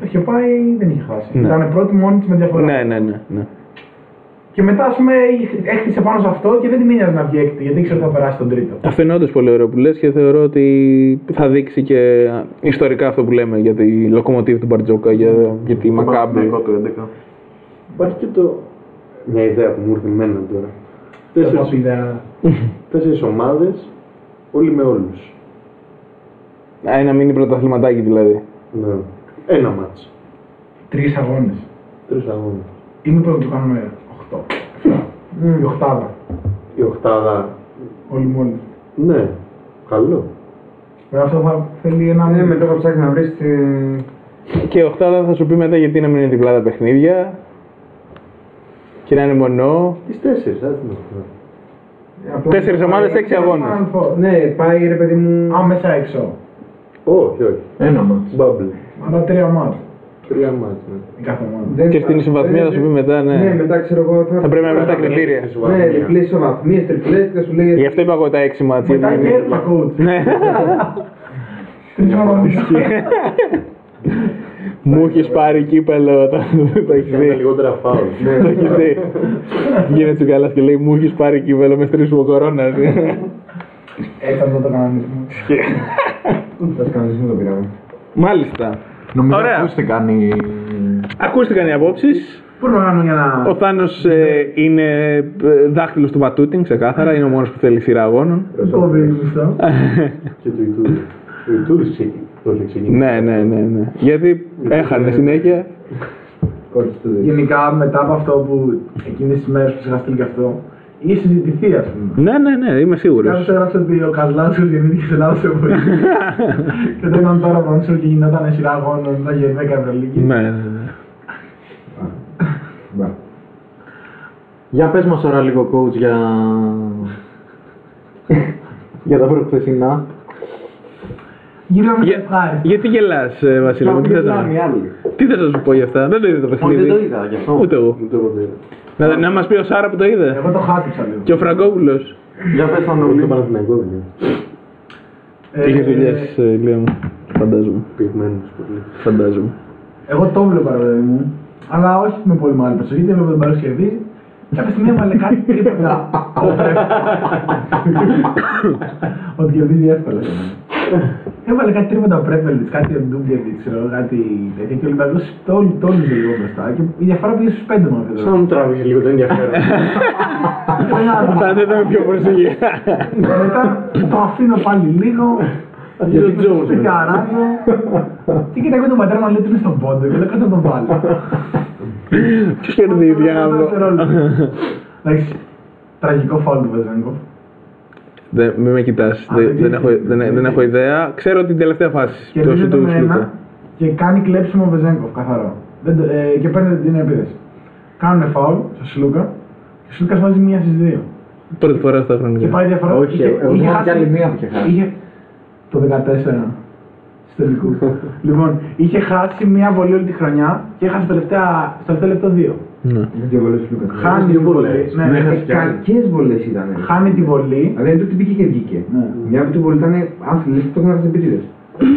το (clears throat) είχε πάει, δεν είχε χάσει. Ναι. Ήταν πρώτη μόνη της με διαφορά. Ναι, ναι, ναι. ναι. Και μετά, ας πούμε, έκτισε πάνω σε αυτό και δεν την ένοιαζε να βγει έκτη, γιατί ήξερε ότι θα περάσει τον τρίτο. Αυτό είναι όντω πολύ ωραίο που λες και θεωρώ ότι θα δείξει και ιστορικά αυτό που λέμε για τη λοκομοτίβ του Μπαρτζόκα, για, για τη Μακάμπη. Παναθηναϊκό του 11. Υπάρχει και το... μια ιδέα που μου ήρθε εμένα τώρα. Δεν θα Τέσσερις, πει ιδέα. (laughs) τέσσερις ομάδες, όλοι με όλους. Α, ένα μίνι πρωταθληματάκι δηλαδή. Ναι. Ένα μάτς. Τρεις αγώνες. Τρεις αγώνες. Είμαι πρώτο που κάνουμε 8. Η οχτάδα. Η οχτάδα, Όλοι μόλι. ναι, καλό. Βέβαια αυτό θα θέλει ένα. Ναι, μετά θα ψάχνει να βρει τη. Και η οχτάδα θα σου πει μετά γιατί να μην είναι διπλά τα παιχνίδια. Και να είναι μονό. Τις τέσσερις, άντε την οχτάδα. Απλά- Τέσσερις ομάδες, έξι αγώνες. Ναι, πάει ρε παιδί μου. Α, μέσα έξω. Όχι, όχι. Ένα μάτς. Bubble. Αλλά τρία μάτς. Τρία μάτς. ναι. η κάθε ομάδα. Δεν Και θα- στην ισοβαθμία θα σου πει μετά, ναι. Ναι, μετά ξέρω εγώ. Θα πρέπει να βρει τα κριτήρια. Ναι, διπλές ισοβαθμίες, τριπλές και θα σου λέει. Γι' αυτό είπα εγώ τα έξι μάτια. Μετά γιατί και είναι- τα coach. Ναι. Τρεις ομάδες. Μου έχεις πάρει κύπελο, το το έχεις Κάνει τα δει. λιγότερα φάουλ. Το έχεις δει. Γίνεται τσουκαλάς και λέει μου έχεις πάρει κύπελο με στρίσιμο κορώνας. Έτσι αυτό το κανονισμό. Θα κανονισμό το πήραμε. Μάλιστα. Νομίζω Ωραία. ακούστηκαν οι... Ακούστηκαν οι απόψεις. Μπορούμε να κάνουμε για να. Ο Θάνος ε, είναι ε, δάχτυλος του Βατούτιν, ξεκάθαρα. Είναι ο μόνος που θέλει σειρά αγώνων. Κόβει μισθό. (laughs) Και του Ιτούδη. Το Ιτούδη ξεκι- το είχε ξεκινήσει. ναι, ναι, ναι, ναι. Γιατί έχανε συνέχεια. Κόρη του δεν. Γενικά μετά από αυτό που εκείνες τις μέρες που σε είχα στείλει και αυτό, είχε συζητηθεί ας πούμε. Ναι, ναι, ναι, είμαι σίγουρος. Κάποιος έγραψε ότι ο Καζλάτσος γεννήθηκε σε λάθος εποχή. και όταν (laughs) ήταν τώρα πρόνσορ και γινόταν σειρά αγώνων, θα είχε 10 Ευρωλίγη. Ναι, ναι, ναι. Μπα. Για πες μας τώρα λίγο coach για... (laughs) για τα προχθεσινά. Γύρω Για- ευχάριστα. Γιατί γελάς, ε, Βασίλη μου, τι θες να οι άλλοι. Τι θες να σου πω για αυτά, δεν το είδε το Όχι, παιχνίδι. δεν το είδα γι' αυτό. Ούτε εγώ. Ούτε εγώ δεν είδα. Να, να μας πει ο Σάρα που το είδε. Εγώ το χάσιψα λίγο. Και ο Φραγκόπουλος. Για πες τον Ούτε Νουλή. το Παναθηναϊκό δεν είδα. Ε, Είχε δουλειές, ε, Ηλία μου. Φαντάζομαι. Πυγμένος πολύ. Φαντάζομαι. Εγώ το βλέπα, ρε παιδί μου. Αλλά όχι με πολύ μεγάλη προσοχή, γιατί έβλεπα τον Παρός κερδίζει. Κάποια στιγμή έβαλε κάτι τρίποτα. (laughs) Ότι κερδίζει εύκολα. Έβαλε κάτι τρίποτα ο Πρέπελτ, κάτι ο Ντούμπλεβιτ, ξέρω εγώ, κάτι τέτοιο. Και ο Ολυμπιακό τόλμησε λίγο μπροστά. Και η διαφορά πήγε στους πέντε μόνο. Σαν να μου τράβηξε λίγο το ενδιαφέρον. Θα δεν ήταν πιο προσοχή. Μετά το αφήνω πάλι λίγο. Για την Jones, Και μετά. αράζω. Και κοίταγα τον πατέρα μου λέει ότι είναι στον πόντο. Και λέω κάτσε να τον βάλω. Ποιος κερδίζει για να δω. Εντάξει, τραγικό φάουλ του Βεζέγκοφ. Δεν, μην με κοιτάς, Α, δεν, δεν δεν, ξέρεις. έχω, δεν, δεν έχω ιδέα. Ξέρω την τελευταία φάση. Το σου Κερδίζεται του με Σλούκα. ένα και κάνει κλέψιμο ο Βεζέγκοφ, καθαρό. Δεν το- ε, και παίρνει την επίδεση. Κάνουν φάουλ στο Σλούκα και ο Σλούκας βάζει μία στις δύο. Πρώτη φορά στα Και χρονικά. πάει διαφορά. Όχι, είχε- εγώ είχε θυμάμαι χάσει- κι άλλη μία που είχε χάσει. Είχε το 14 στους τελικούς. (laughs) λοιπόν, είχε χάσει μία βολή όλη τη χρονιά και έχασε τελευταία, στο τελευταίο λεπτό δύο. Ναι. Με δύο βολές του Λούκα. Χάνει τη βολή. Ναι, ναι, έχασε κι άλλη. Κακές βολές ήταν. Χάνει τη βολή. Αλλά δεν του την πήγε και βγήκε. Ναι. Μια από την βολή ήταν άθλη, το έχουν χάσει επίτηδες.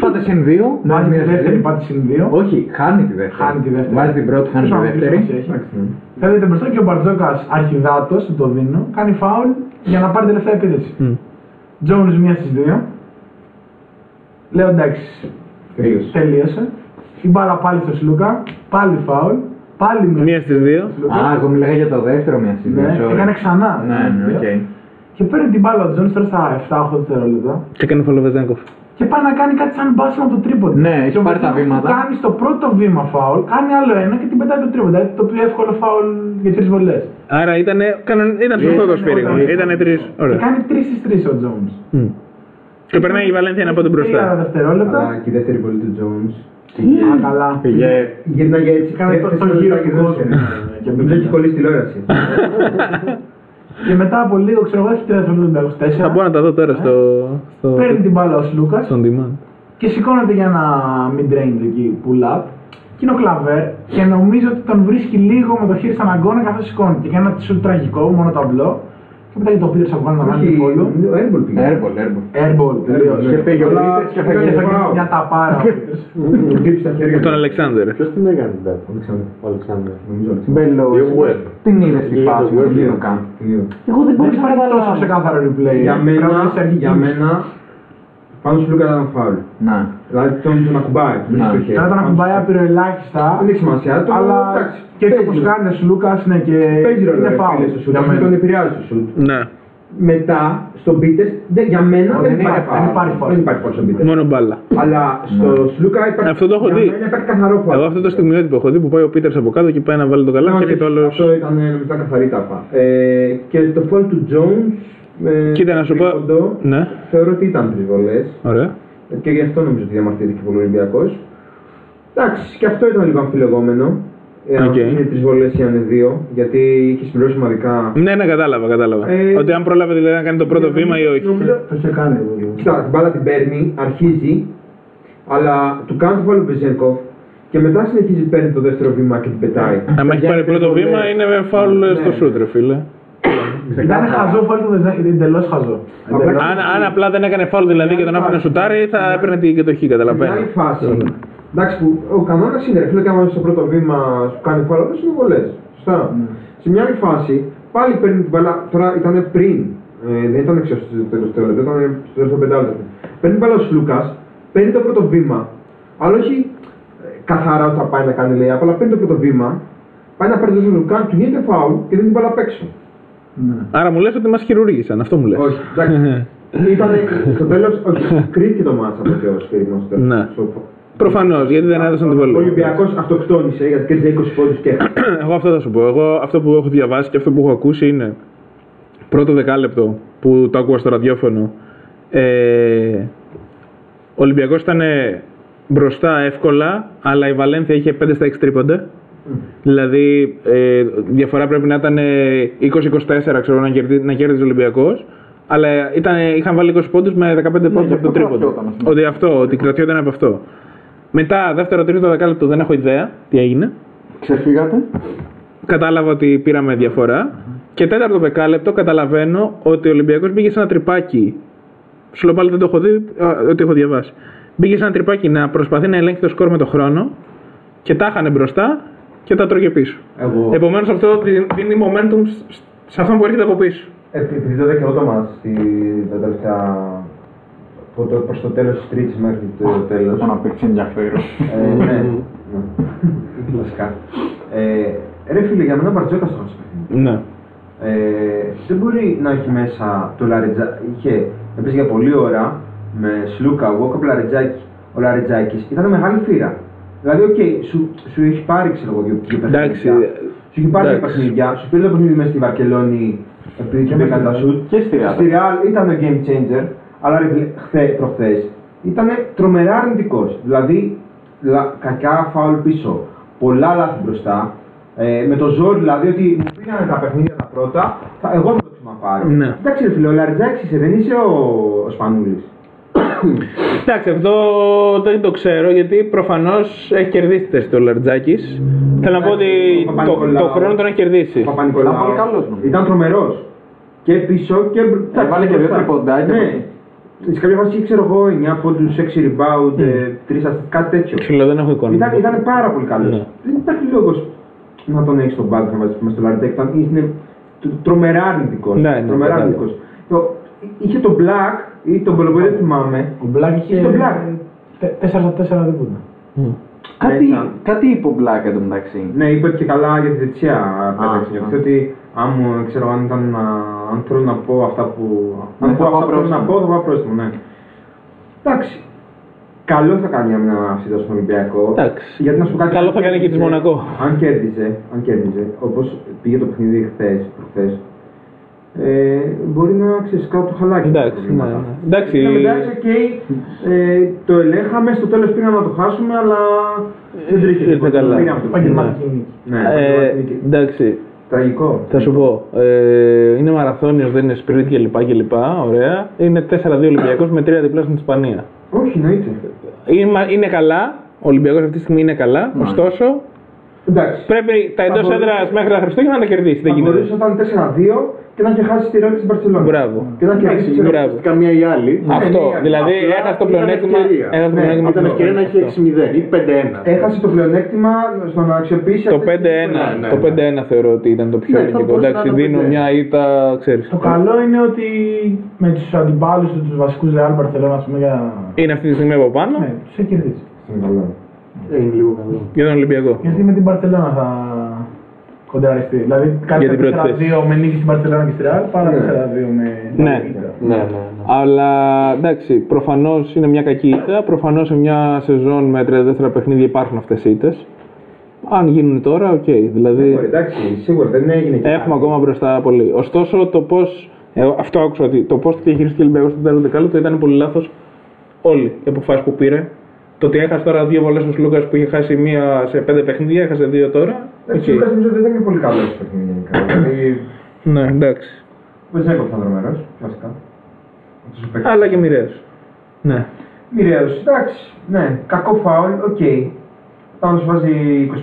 Πάτε συν δύο. Βάζει τη μία συν δεύτερη, δύο. πάτη συν δύο. Όχι, χάνει τη δεύτερη. Χάνει τη δεύτερη. Βάζει την πρώτη, χάνει τη Τέλος πάντων, δεύτερη. τι σημασία έχει. Εντάξει, ναι. Φαίνεται μπροστά και ο Μπαρτζόκας αρχιδάτος του το δίνω, κάνει φάουλ για να πάρει τελευταία επίδεση. Μμ. Jones μία στις δύο. Λέω εντάξει, Τελείωσε. τελείωσε. Η μπάλα πάλι στο Σλούκα, πάλι φάουλ, πάλι μία. Μία στις δύο. στο Σλούκα. Α, εγώ μιλάγα για το δεύτερο μία στιγμή. Ναι, sorry. έκανε ξανά. Ναι, ναι, οκ. Και παίρνει την μπάλα ο Jones τώρα στα 7-8 δευτερόλεπτα. Και έκανε φάουλ ο Βεζένκοφ. Και πάει να κάνει κάτι σαν μπάσιμο από το τρίποντα. Ναι, έχει Και ο πάρει τα Βεζέγκοφ βήματα. Κάνει στο πρώτο βήμα φάουλ, κάνει άλλο ένα και την πετάει το τρίποντα. Δηλαδή το πιο εύκολο φάουλ για τρεις βολές. Άρα ήταν, ήταν σωστό το σφύριγμα. Ήταν- Ήταν τρεις. Και Ωραία. κάνει τρεις στις τρεις ο Jones. Μμ. Και περνάει η Βαλένθια από την Τρία μπροστά. δευτερόλεπτα. Αλλά και η δεύτερη βολή του Jones. Α, καλά. Πήγε Γύρναγε έτσι. Κάνε το- έφτασε το στο γύρο λεπτάκι του και κόσμου. δώσε. Και Μην μπήκε. το έχει κολλήσει τηλεόραση. Και μετά από λίγο, ξέρω εγώ, έχει τρία δευτερόλεπτα Ολυμπιακός Θα τέσσερα. μπορώ να τα δω τώρα στο, στο, Παίρνει την μπάλα ο Λούκας στον demand. και σηκώνεται για ένα mid-range εκεί, pull-up. Και είναι ο Κλαβέρ και νομίζω ότι τον βρίσκει λίγο με το χέρι στον αγκώνα καθώ σηκώνεται. Και κάνει ένα σουτ τραγικό, μόνο το απλό. Και μετά το πήρε από πάνω να κάνει Όχι, φόλο. ο Airball πήγε. Airball, airball. Airball, τελείως. Και πήγε ο Αλλά Peters και έκανε έφαγε foul. Μια ταπάρα. ο Peters. Του χτύπησε τα χέρια Τον του. Αλεξάνδερ. Ποιος την έκανε την τάπη. Αλεξάνδρ. Ο Αλεξάνδρ. Νομίζω Αλεξάνδρ. Μπέλος. Δύο web. Την είδες στη Είδε φάση το με web, τον είδε. Λούκα. Την είδα. Εγώ δεν Δεν μπορούσα να υπάρχει τόσο καταλάβω. ξεκάθαρο replay. Για Πρέπει να μένα, δεις αρχική για κίνηση. μένα, πάνω στο Λούκα ήταν φάουλ. Ναι. Δηλαδή τον τον ακουμπάει, τον Να. έχει στο χέρι. Κατά τον Πάνω ακουμπάει στο- απειροελάχιστα. Δεν έχει σημασία, το Αλλά εντάξει, και έτσι παίζει όπως ρόλο. κάνεις ο Λούκας, ναι, και Παίζει ρόλο είναι ρε φάουλ. φίλε στο σουτ, για αυτό μένα. τον επηρεάζει στο σουτ. Ναι. Μετά, στον Μπίτες, δεν- για μένα Όχι, δεν δεν υπάρχει υπάρχει- δεν υπάρχει φάουλ. φάουλ. Δεν υπάρχει φάουλ στον Μπίτες. Μόνο μπάλα. Αλλά στο Σλούκα υπάρχει. Αυτό το έχω για δει. μένα υπάρχει καθαρό φάουλ. Εγώ αυτό το στιγμιότυπο έχω δει που πάει ο Πίτερς από κάτω και πάει να βάλει το καλάθι και Όχι, έχει το άλλο. Αυτό ήταν ε, νομίζω ήταν καθαρή τάπα. Ε, και το φάουλ του Jones. Ε, Κοίτα να σου πω. τρίποντο, Ναι, Θεωρώ ότι ήταν τρεις βολές. ωραία. Και γι' αυτό νομίζω ότι διαμαρτύρθηκε πολύ ο Ολυμπιακός. Εντάξει, και αυτό ήταν λίγο αμφιλεγόμενο. Εάν Οκ. είναι τρεις βολές ή αν είναι δύο, γιατί είχε συμπληρώσει ομαδικά. Ναι, ναι, κατάλαβα, κατάλαβα. Ε, Ότι αν πρόλαβε δηλαδή να κάνει το πρώτο βήμα ή όχι. Νομίζω, Το είχε κάνει. εγώ. Κοίτα, την μπάλα την παίρνει, αρχίζει, αλλά του κάνει το φάουλ ο Βεζένκοφ και μετά συνεχίζει παίρνει το δεύτερο βήμα και την πετάει. Αν έχει πάρει πρώτο βήμα είναι με φάουλ Ναι. στο σουτ, ρε φίλε. Ήταν χαζό φάουλ του Δεζάκη, εντελώς χαζό. Εντελώς. Αν, αν απλά δεν έκανε φάουλ δηλαδή και τον άφηνε να σουτάρει, θα έπαιρνε την κατοχή, Στην καταλαβαίνω. άλλη φάση, εντάξει, που ο κανόνας είναι ρε φίλε, και άμα στο πρώτο βήμα σου κάνει φάουλ, αυτό είναι βολές. Σωστά. Σε μια άλλη φάση, πάλι παίρνει την μπαλά, τώρα ήταν πριν, ε, δεν ήταν εξω στο τελευταίο λεπτό, ήταν στο δεύτερο πεντάλεπτο. Παίρνει την μπαλά ο Σλούκα, παίρνει το πρώτο βήμα, αλλά όχι ε, καθαρά ότι θα πάει να κάνει λέει, αλλά παίρνει το πρώτο βήμα, πάει να παίρνει το Σλούκα, του γίνεται φάουλ και δεν την μπαλά απ' έξω. Άρα μου λες ότι μας χειρουργήσαν, αυτό μου λες. Όχι, εντάξει. (laughs) Ήταν στο τέλος, όχι, κρίθηκε το μάτσα από το σφύριγμα στο τέλος. Ναι. Προφανώς, γιατί δεν έδωσαν την Ο βολή. Ολυμπιακός αυτοκτόνησε γιατί κέρδισε 20 πόντους και (clears throat) Εγώ αυτό θα σου πω. Εγώ αυτό που έχω διαβάσει και αυτό που έχω ακούσει είναι πρώτο δεκάλεπτο που το άκουγα στο ραδιόφωνο. Ε, ο Ολυμπιακός ήταν μπροστά εύκολα, αλλά η Βαλένθια είχε 5 στα 6 τρίποντα. Δηλαδή, ε, διαφορά πρέπει να ήταν 20-24, ξέρω, να, κερδί, να κέρδιζε ο Ολυμπιακός. Αλλά ήταν, είχαν βάλει 20 πόντους με 15 πόντους γι' από το αυτό τρίποντο. κρατιόταν, ας πούμε. Ότι αυτό, ότι κρατιόταν από αυτό. Μετά, δεύτερο, τρίτο δεκάλεπτο δεν έχω ιδέα τι έγινε. Ξεφύγατε. Κατάλαβα ότι πήραμε διαφορά. Και τέταρτο δεκάλεπτο καταλαβαίνω ότι ο Ολυμπιακός μπήκε σε ένα τρυπάκι. Σου λέω πάλι δεν το έχω δει, α, ότι έχω διαβάσει. Μπήκε σε ένα τρυπάκι να προσπαθεί να ελέγχει το σκορ με το χρόνο και τα είχαν μπροστά και τα τρώγε πίσω. Εγώ. Επομένως αυτό δι- δίνει momentum σ- σε αυτόν που έρχεται από πίσω. Επειδή το είδα και εγώ το μάτς στη- τα τελευταία. από το- προς το τέλος της τρίτης μέχρι το τέλος. Το να παίξει ενδιαφέρον. Ε, ναι. ναι. Κλασικά. Ε, ρε φίλε, για μένα ο Μπαρτζώκας το 'χασε παιχνίδι. Ναι. Ε, δεν μπορεί να έχει μέσα το Λαρεντζάκη. Είχε, έπαιζε για πολλή ώρα με Σλούκα, Βόκαπ, Λαριτζάκι. Ο Λαρεντζάκης ήταν μεγάλη φύρα. Δηλαδή, οκ, σου, σου έχει πάρει ξέρω εγώ δύο, δύο Εντάξει, παιχνίδια. Σου έχει πάρει δύο εντάξει. παιχνίδια. Σου πήρε το παιχνίδι μέσα στη Βαρκελόνη επειδή και μπήκαν τα σουτ. Και στη Real. Στη Real ήταν ο game changer, αλλά ρε φίλε, χθες, προχθές ήταν τρομερά αρνητικός. Δηλαδή, λα, κακά φάουλ πίσω, πολλά λάθη μπροστά. Ε, με το ζόρι δηλαδή ότι μου πήραν τα παιχνίδια τα πρώτα, θα, εγώ θα το ξαναπάρω. Ναι. Εντάξει ρε φίλε, ο Λαριτζάκης είσαι, δεν είσαι ο, ο Σπανούλης. Εντάξει, αυτό δεν το ξέρω γιατί προφανώς έχει κερδίσει τη θέση του Λαρτζάκη. Θέλω να πω ότι Ο το, Παπα-Νικολάου. το χρόνο τον έχει κερδίσει. Ο Παπα-Νικολάου Ήταν πολύ καλός, νομίζω. Ήταν τρομερός. Και πίσω και μπροστά. Έβαλε και δύο μπροστά. τριποντάκια. Ναι. Σε κάποια φάση είχε, ξέρω εγώ 9 πόντους, 6 rebound, 3 assist, κάτι τέτοιο. Σου λέω, δεν έχω εικόνα. Ήταν, ήταν πάρα πολύ καλός. Ναι. Δεν υπάρχει λόγος να τον έχεις στον πάγκο να βάζεις μέσα στο Λαριτζάκη. Ήταν είναι τ- τρομερά αρνητικός. Ναι, ναι, τρομερά κατάλαβα. αρνητικός. Το- Είχε τον Black ή τον Πελοπέδη, δεν θυμάμαι. Ο Μπλάκ είχε Στο Black. 4 στα 4 δίποντα. Κάτι, Μέσα. κάτι είπε ο Μπλάκ εντωμεταξύ. Ναι, είπε και καλά για τη δεξιά πέταξη. α. Γιατί ότι αν, μου, ξέρω, αν, ήταν, να, αν θέλω να πω αυτά που. Ναι, Αν θα πω πάω αυτά που θέλω να πρόστιμο. πω, θα πάω πρόστιμο, ναι. Εντάξει. Καλό θα κάνει μια αυτή στον Ολυμπιακό. Εντάξει. Γιατί να σου πω κάτι. Καλό αν θα κάνει και της κέρδιζε- Μονακό. Αν κέρδιζε, αν κέρδιζε όπως πήγε το παιχνίδι χθες, προχθές, ε, μπορεί να ξέρεις κάτω το χαλάκι. Εντάξει, τα προβλήματα. ναι, ναι. Εντάξει. Λέμε, εντάξει, οκ, ε, το ελέγχαμε, στο τέλος πήγαμε να το χάσουμε, αλλά δεν τρέχει ήρθε τίποτα. καλά. Πήραμε το παιχνίδι. Επαγγελματική νίκη. Ναι, Ε, επαγγελματική νίκη. εντάξει, Τραγικό. θα σου πω. Ε, είναι μαραθώνιος, δεν είναι sprint κλπ. κλπ. Ωραία. Είναι 4-2 Ολυμπιακός με 3 διπλά στην Ισπανία. Όχι, εννοείται. Είναι, μα- είναι καλά. Ο Ολυμπιακός αυτή τη στιγμή είναι καλά. Ωστόσο, Εντάξει. πρέπει τα Θα εντό μπορούσε- έδρα μέχρι τα Χριστούγεννα να τα κερδίσει. Δεν Θα γίνεται. μπορούσε να ήταν 4-2 και να είχε χάσει τη ρόλη τη Μπαρσελόνα. Μπράβο. Και να κερδίσει τη Μπράβο. Καμία ή άλλη. Αυτό. ναι, Δηλαδή Απλά έχασε το ήταν πλεονέκτημα. ευκαιρία. έχασε το Ναι, πλεονέκτημα Ήταν του- ευκαιρία να έχει αυτό. 6-0 ή 5-1. Έχασε το πλεονέκτημα στο να αξιοποιήσει Το αυτές τις 5-1, φορές. ναι, το ναι. 5-1 θεωρώ ότι ήταν το πιο Ναι, θα ελληνικό. μπορούσε Εντάξει, να είναι δίνω 5-1. μια ήττα, ξέρεις. Το καλό είναι ότι με τους αντιπάλους του, τους βασικούς Real Barcelona, ας πούμε, για. Είναι αυτή τη στιγμή από πάνω Ναι, τους έχει κερδίσει. Είναι καλό. Ε, Είναι λίγο καλό. για τον Ολυμπιακό. Γιατί με την Barcelona θα κοντραριστεί. Δηλαδή κάνει Για την πρώτη 4-2 με νίκη στην Barcelona και στη Real παρά Ναι. 4-2 με. Ναι. Ναι, ναι, ναι. Αλλά εντάξει, προφανώς είναι μια κακή ήττα. Προφανώς σε μια σεζόν με 34 παιχνίδια υπάρχουν αυτές οι ήττες. Αν γίνουν τώρα, οκ. Δηλαδή Μπορεί, Εντάξει, σίγουρα δεν έγινε και έχουμε κάτι. ακόμα μπροστά πολύ. Ωστόσο, το πώς. Αυτό άκουσα ότι το πώς διαχειριστήκε ο Ολυμπιακός στο τέλος δεκάλεπτο ήταν πολύ λάθος. Όλοι οι αποφάσεις που πήρε. Το ότι έχασε τώρα δύο βολές ο Λούκας που είχε χάσει μία σε πέντε παιχνίδια, έχασε δύο τώρα. Εντάξει, ο Οκ. Λούκας νομίζω ότι δεν ήταν και πολύ καλός στο παιχνίδι γενικά. Δηλαδή, Ναι, εντάξει. ο Ζέκοφ ήταν δρομερός, βασικά. Αυτός ο παίκτης. Αλλά και μοιραίος. Ναι. Μοιραίος, εντάξει, ναι, κακό φάουλ, οκ. Όταν σου βάζει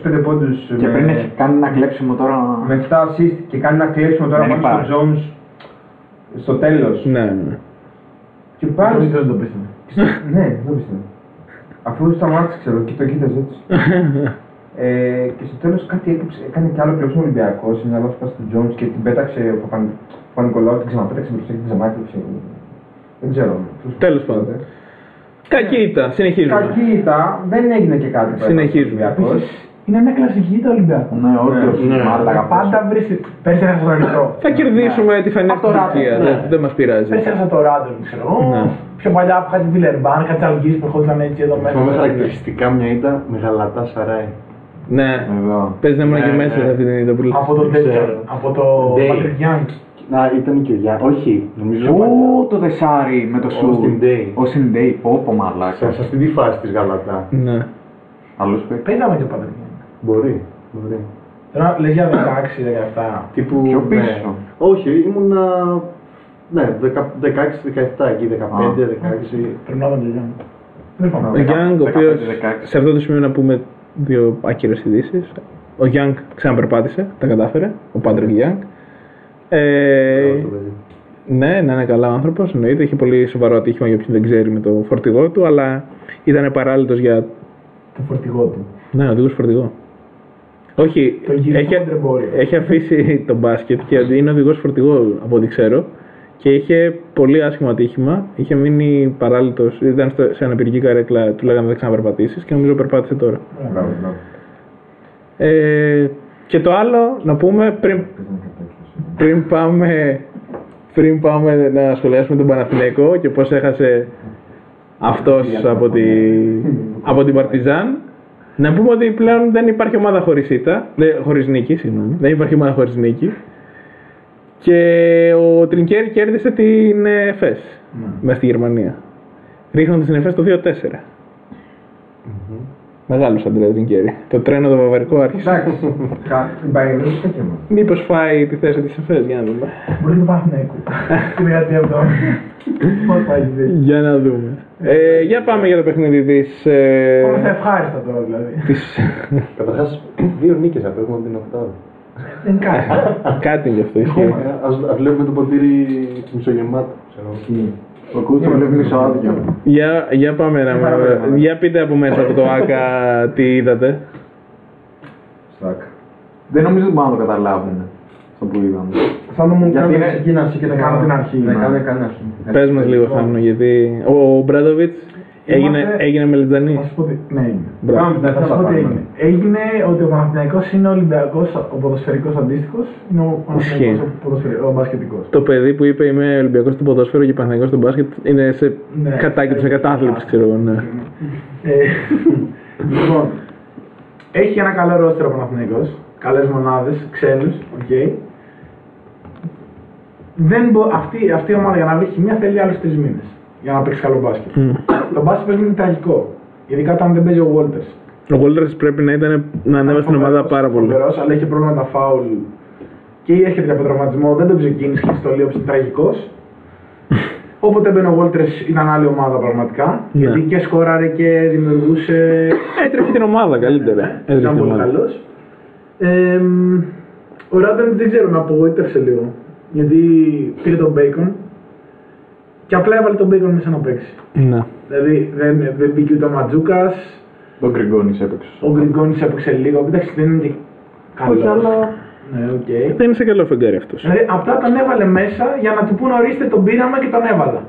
25 πόντους Και πριν έχει κάνει ένα κλέψιμο τώρα. με 7 assist και κάνει ένα κλέψιμο τώρα Δεν πάνω υπάρχει. στο Jones στο τέλος. Ναι, ναι. Και πάλι. Δεν το πίστευα. ναι, δεν πιστεύω. Αφού σταμάτησε, ξέρω, και το κοίταζε έτσι. (laughs) ε, και στο τέλος κάτι έκοψε, έκανε κι άλλο κλέψιμο Ολυμπιακός. Σε μια λάθος πάση του Jones και την πέταξε ο Παπα- Παπα-Νικολάου, την ξαναπέταξε μπροστά και την ξανάκλειψε. Δεν ξέρω. Τέλος πάντων. Κακή ήταν. Συνεχίζουμε. Κακή ήταν, δεν έγινε και κάτι. που Συνεχίζουμε. έκανε ο Ολυμπιακός. Είναι μια κλασική το Ολυμπιακό. Ναι, όντως. Ναι. Μάλακα. Πάντα βρίσκει. Πέρσι έχασα τον Ερυθρό. Θα κερδίσουμε τη φανέλα Από στην το Τουρκία. Ράντο, Δεν, ναι. δεν μας πειράζει. Πέρσι έχασα το Ράντον, ξέρω εγώ. Ναι. Πιο παλιά που είχα τη Βιλερμπάν, κάτι αλγίε που ερχόντουσαν έτσι εδώ μέσα. Θυμάμαι χαρακτηριστικά μια ήττα με γαλατά σαράι. Ναι. Εδώ. Παίζει να ήμουν και Ναι, μέσα ναι. σε αυτή την είδα που Από το Δεν τέτοιο. ξέρω. Από το Day. Patrick Young. Να, ήταν και ο Γιάννη. Όχι, νομίζω. Ω, το δεσάρι με το σου. Austin Day. Ο Day, πω πω μαλάκα. Σε, σε αυτή τη φάση της γαλατά. Ναι. Άλλος παίκτης. Παίζαμε και ο Patrick Young. Μπορεί. μπορεί. Τώρα λες για 16-17. Τύπου. Πιο ναι. πίσω. Όχι, ήμουνα. Ναι, 16-17 εκεί, 15-16. Περνόταν το Young. Δεν Ο πάμε. Young, ο 15-16. οποίος σε αυτό το σημείο να πούμε δύο άκυρες ειδήσεις. Ο Young ξαναπερπάτησε, τα κατάφερε. Ο Patrick Young. Ε, Μπράβο στο παιδί. ναι, να είναι καλά άνθρωπος, εννοείται. Είχε πολύ σοβαρό ατύχημα για όποιον δεν ξέρει με το φορτηγό του, αλλά ήταν παράλληλος για. Το φορτηγό του. Ναι, οδηγός φορτηγό. Όχι, Το γυριστό έχει, τρεμπόριο. έχει αφήσει τον μπάσκετ και είναι οδηγός φορτηγό από ό,τι ξέρω. Και είχε πολύ άσχημο ατύχημα. Είχε μείνει παράλληλο, ήταν στο, σε αναπηρική καρέκλα, του λέγανε δεν ξαναπερπατήσεις και νομίζω περπάτησε τώρα. Μπράβο, μπράβο. Ε, και το άλλο να πούμε πριν, πριν πάμε πριν πάμε να σχολιάσουμε τον Παναθηναϊκό και πώς έχασε αυτός από, τη, από την Παρτιζάν να πούμε ότι πλέον δεν υπάρχει ομάδα χωρίς ήττα, δεν, χωρίς νίκη, συγγνώμη, δεν υπάρχει ομάδα χωρίς νίκη. Και ο Τρινκέρι κέρδισε την ε, ΕΦΕΣ μέσα στη Γερμανία. Ρίχνοντας την ΕΦΕΣ το 2-4 Μεγάλος Αντρέας Τρινκέρι. Το τρένο το βαβαρικό άρχισε. Εντάξει, κα- την πάει δεν έχει τέτοιο. Μήπως φάει τη θέση της ΕΦΕΣ, για να δούμε. Μπορεί να πάμε να Την δεκαετία αυτό. Πώς πάει η θέση. Για να δούμε. Ε, για πάμε για το παιχνίδι της... Ε, Πάμε στα ευχάριστα τώρα δηλαδή. της... Καταρχάς, δύο νίκες απέχουμε από την οκτάδα. Δεν είναι κάτι. Κάτι γι' αυτό ισχύει. Α βλέπουμε το ποτήρι μισογεμάτο. Ξέρω. Ο Κούτσο βλέπεις μισό άδειο. Για, για πάμε να Για πείτε από μέσα από το ΆΚΑ τι είδατε. Στακ. Δεν νομίζω ότι μπορούν να το καταλάβουν αυτό που είδαμε. Θα μου Γιατί κάνει είναι- ξεκίναση και να κάνω την αρχή, Ναι, ναι. κάνε κάνε αρχή. Πες μας λίγο Θάνο γιατί ο Μπράντοβιτς έγινε, Είμαστε- έγινε μελιτζανή. Θα σου πω τι. Ναι, είναι. Μπράβο. Πάμε την αρχή, Θα σου θα πω τι πάμε. έγινε. Έγινε ότι ο Παναθηναϊκός είναι ο Ολυμπιακός, ο ποδοσφαιρικός αντίστοιχος, είναι ο Παναθηναϊκός Ισχύει. ο, ποδοσφαιρικός, ο μπασκετικός. Το παιδί που είπε είμαι Ολυμπιακός στο ποδόσφαιρο και Παναθηναϊκός στο μπάσκετ είναι σε Ναι. κατάκη σε κατάθλιψη ξέρω εγώ. Ναι. Ε, λοιπόν, έχει ένα καλό ρόστερο ο Παναθηναϊκός, καλές μονάδες, ξένους, οκ. Δεν μπο... αυτή, αυτή η ομάδα για να βρει χημεία θέλει άλλους τρεις μήνες για να παίξεις καλό μπάσκετ. Μμ. Το μπάσκετ παίζει είναι τραγικό. Ειδικά όταν δεν παίζει ο Walters. Ο Walters πρέπει να, ήταν, να ανέβασε την ομάδα πάρα πολύ. Φοβερός, αλλά είχε πρόβλημα με τα φάουλ και έρχεται και από τραυματισμό, δεν τον ξεκίνησε και στο λίγο είναι τραγικός. (laughs) Όποτε έμπαινε ο Walters ήταν άλλη ομάδα πραγματικά. Ναι. Γιατί και σκόραρε και δημιουργούσε. Έτρεχε την ομάδα καλύτερα. Έτρεχε Ήταν την πολύ ομάδα. καλός. Ε, μ, ο Ράντεν δεν ξέρω, με απογοήτευσε λίγο. Γιατί πήρε τον Bacon και απλά έβαλε τον Bacon μέσα να παίξει. Ναι. Δηλαδή δεν, δεν μπήκε ούτε ο Μαντζούκας, Τον Γκριγκόνης έπαιξε. ο Γκριγκόνης έπαιξε λίγο. Εντάξει, δεν είναι και καλό. Όχι, αλλά. Ναι, οκ. Δεν είναι σε καλό φεγγάρι αυτός. Δηλαδή απλά τον έβαλε μέσα για να του πούνε ορίστε τον πήραμε και τον έβαλα.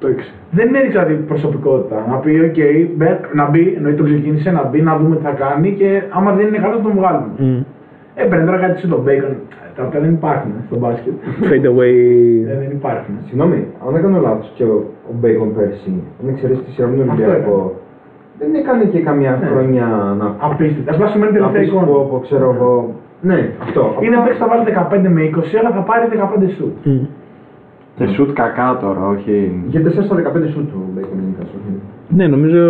Το ήξερε. Δεν έδειξε δηλαδή προσωπικότητα. Να πει, οκ, μπε- να μπει, εννοείται τον ξεκίνησε, να μπει, να δούμε τι θα κάνει και άμα δεν είναι καλό τον βγάλουμε. Μμ. Έπαιρνε τώρα κάτι σουτ ο Bacon. Τα αυτά δεν υπάρχουν στο μπάσκετ. Fade away. Ε, δεν υπάρχουν. Συγγνώμη, αν δεν κάνω λάθος και ο, ο Bacon πέρσι, αν εξαιρέσει τη σειρά με τον Αυτό Ολυμπιακό, δεν έκανε και καμιά Ναι. χρονιά να Απίστευτα. Απλά σου μένει να τελευταία πεις εικόνα. πω, πω, ξέρω εγώ. Ναι, αυτό. Είναι παίξει θα βάλει 15 με 20, αλλά θα πάρει 15 σουτ. Μμ. Και σουτ κακά τώρα, όχι. Για 4 στα 15 σουτ του Bacon γενικά. όχι. Ναι, νομίζω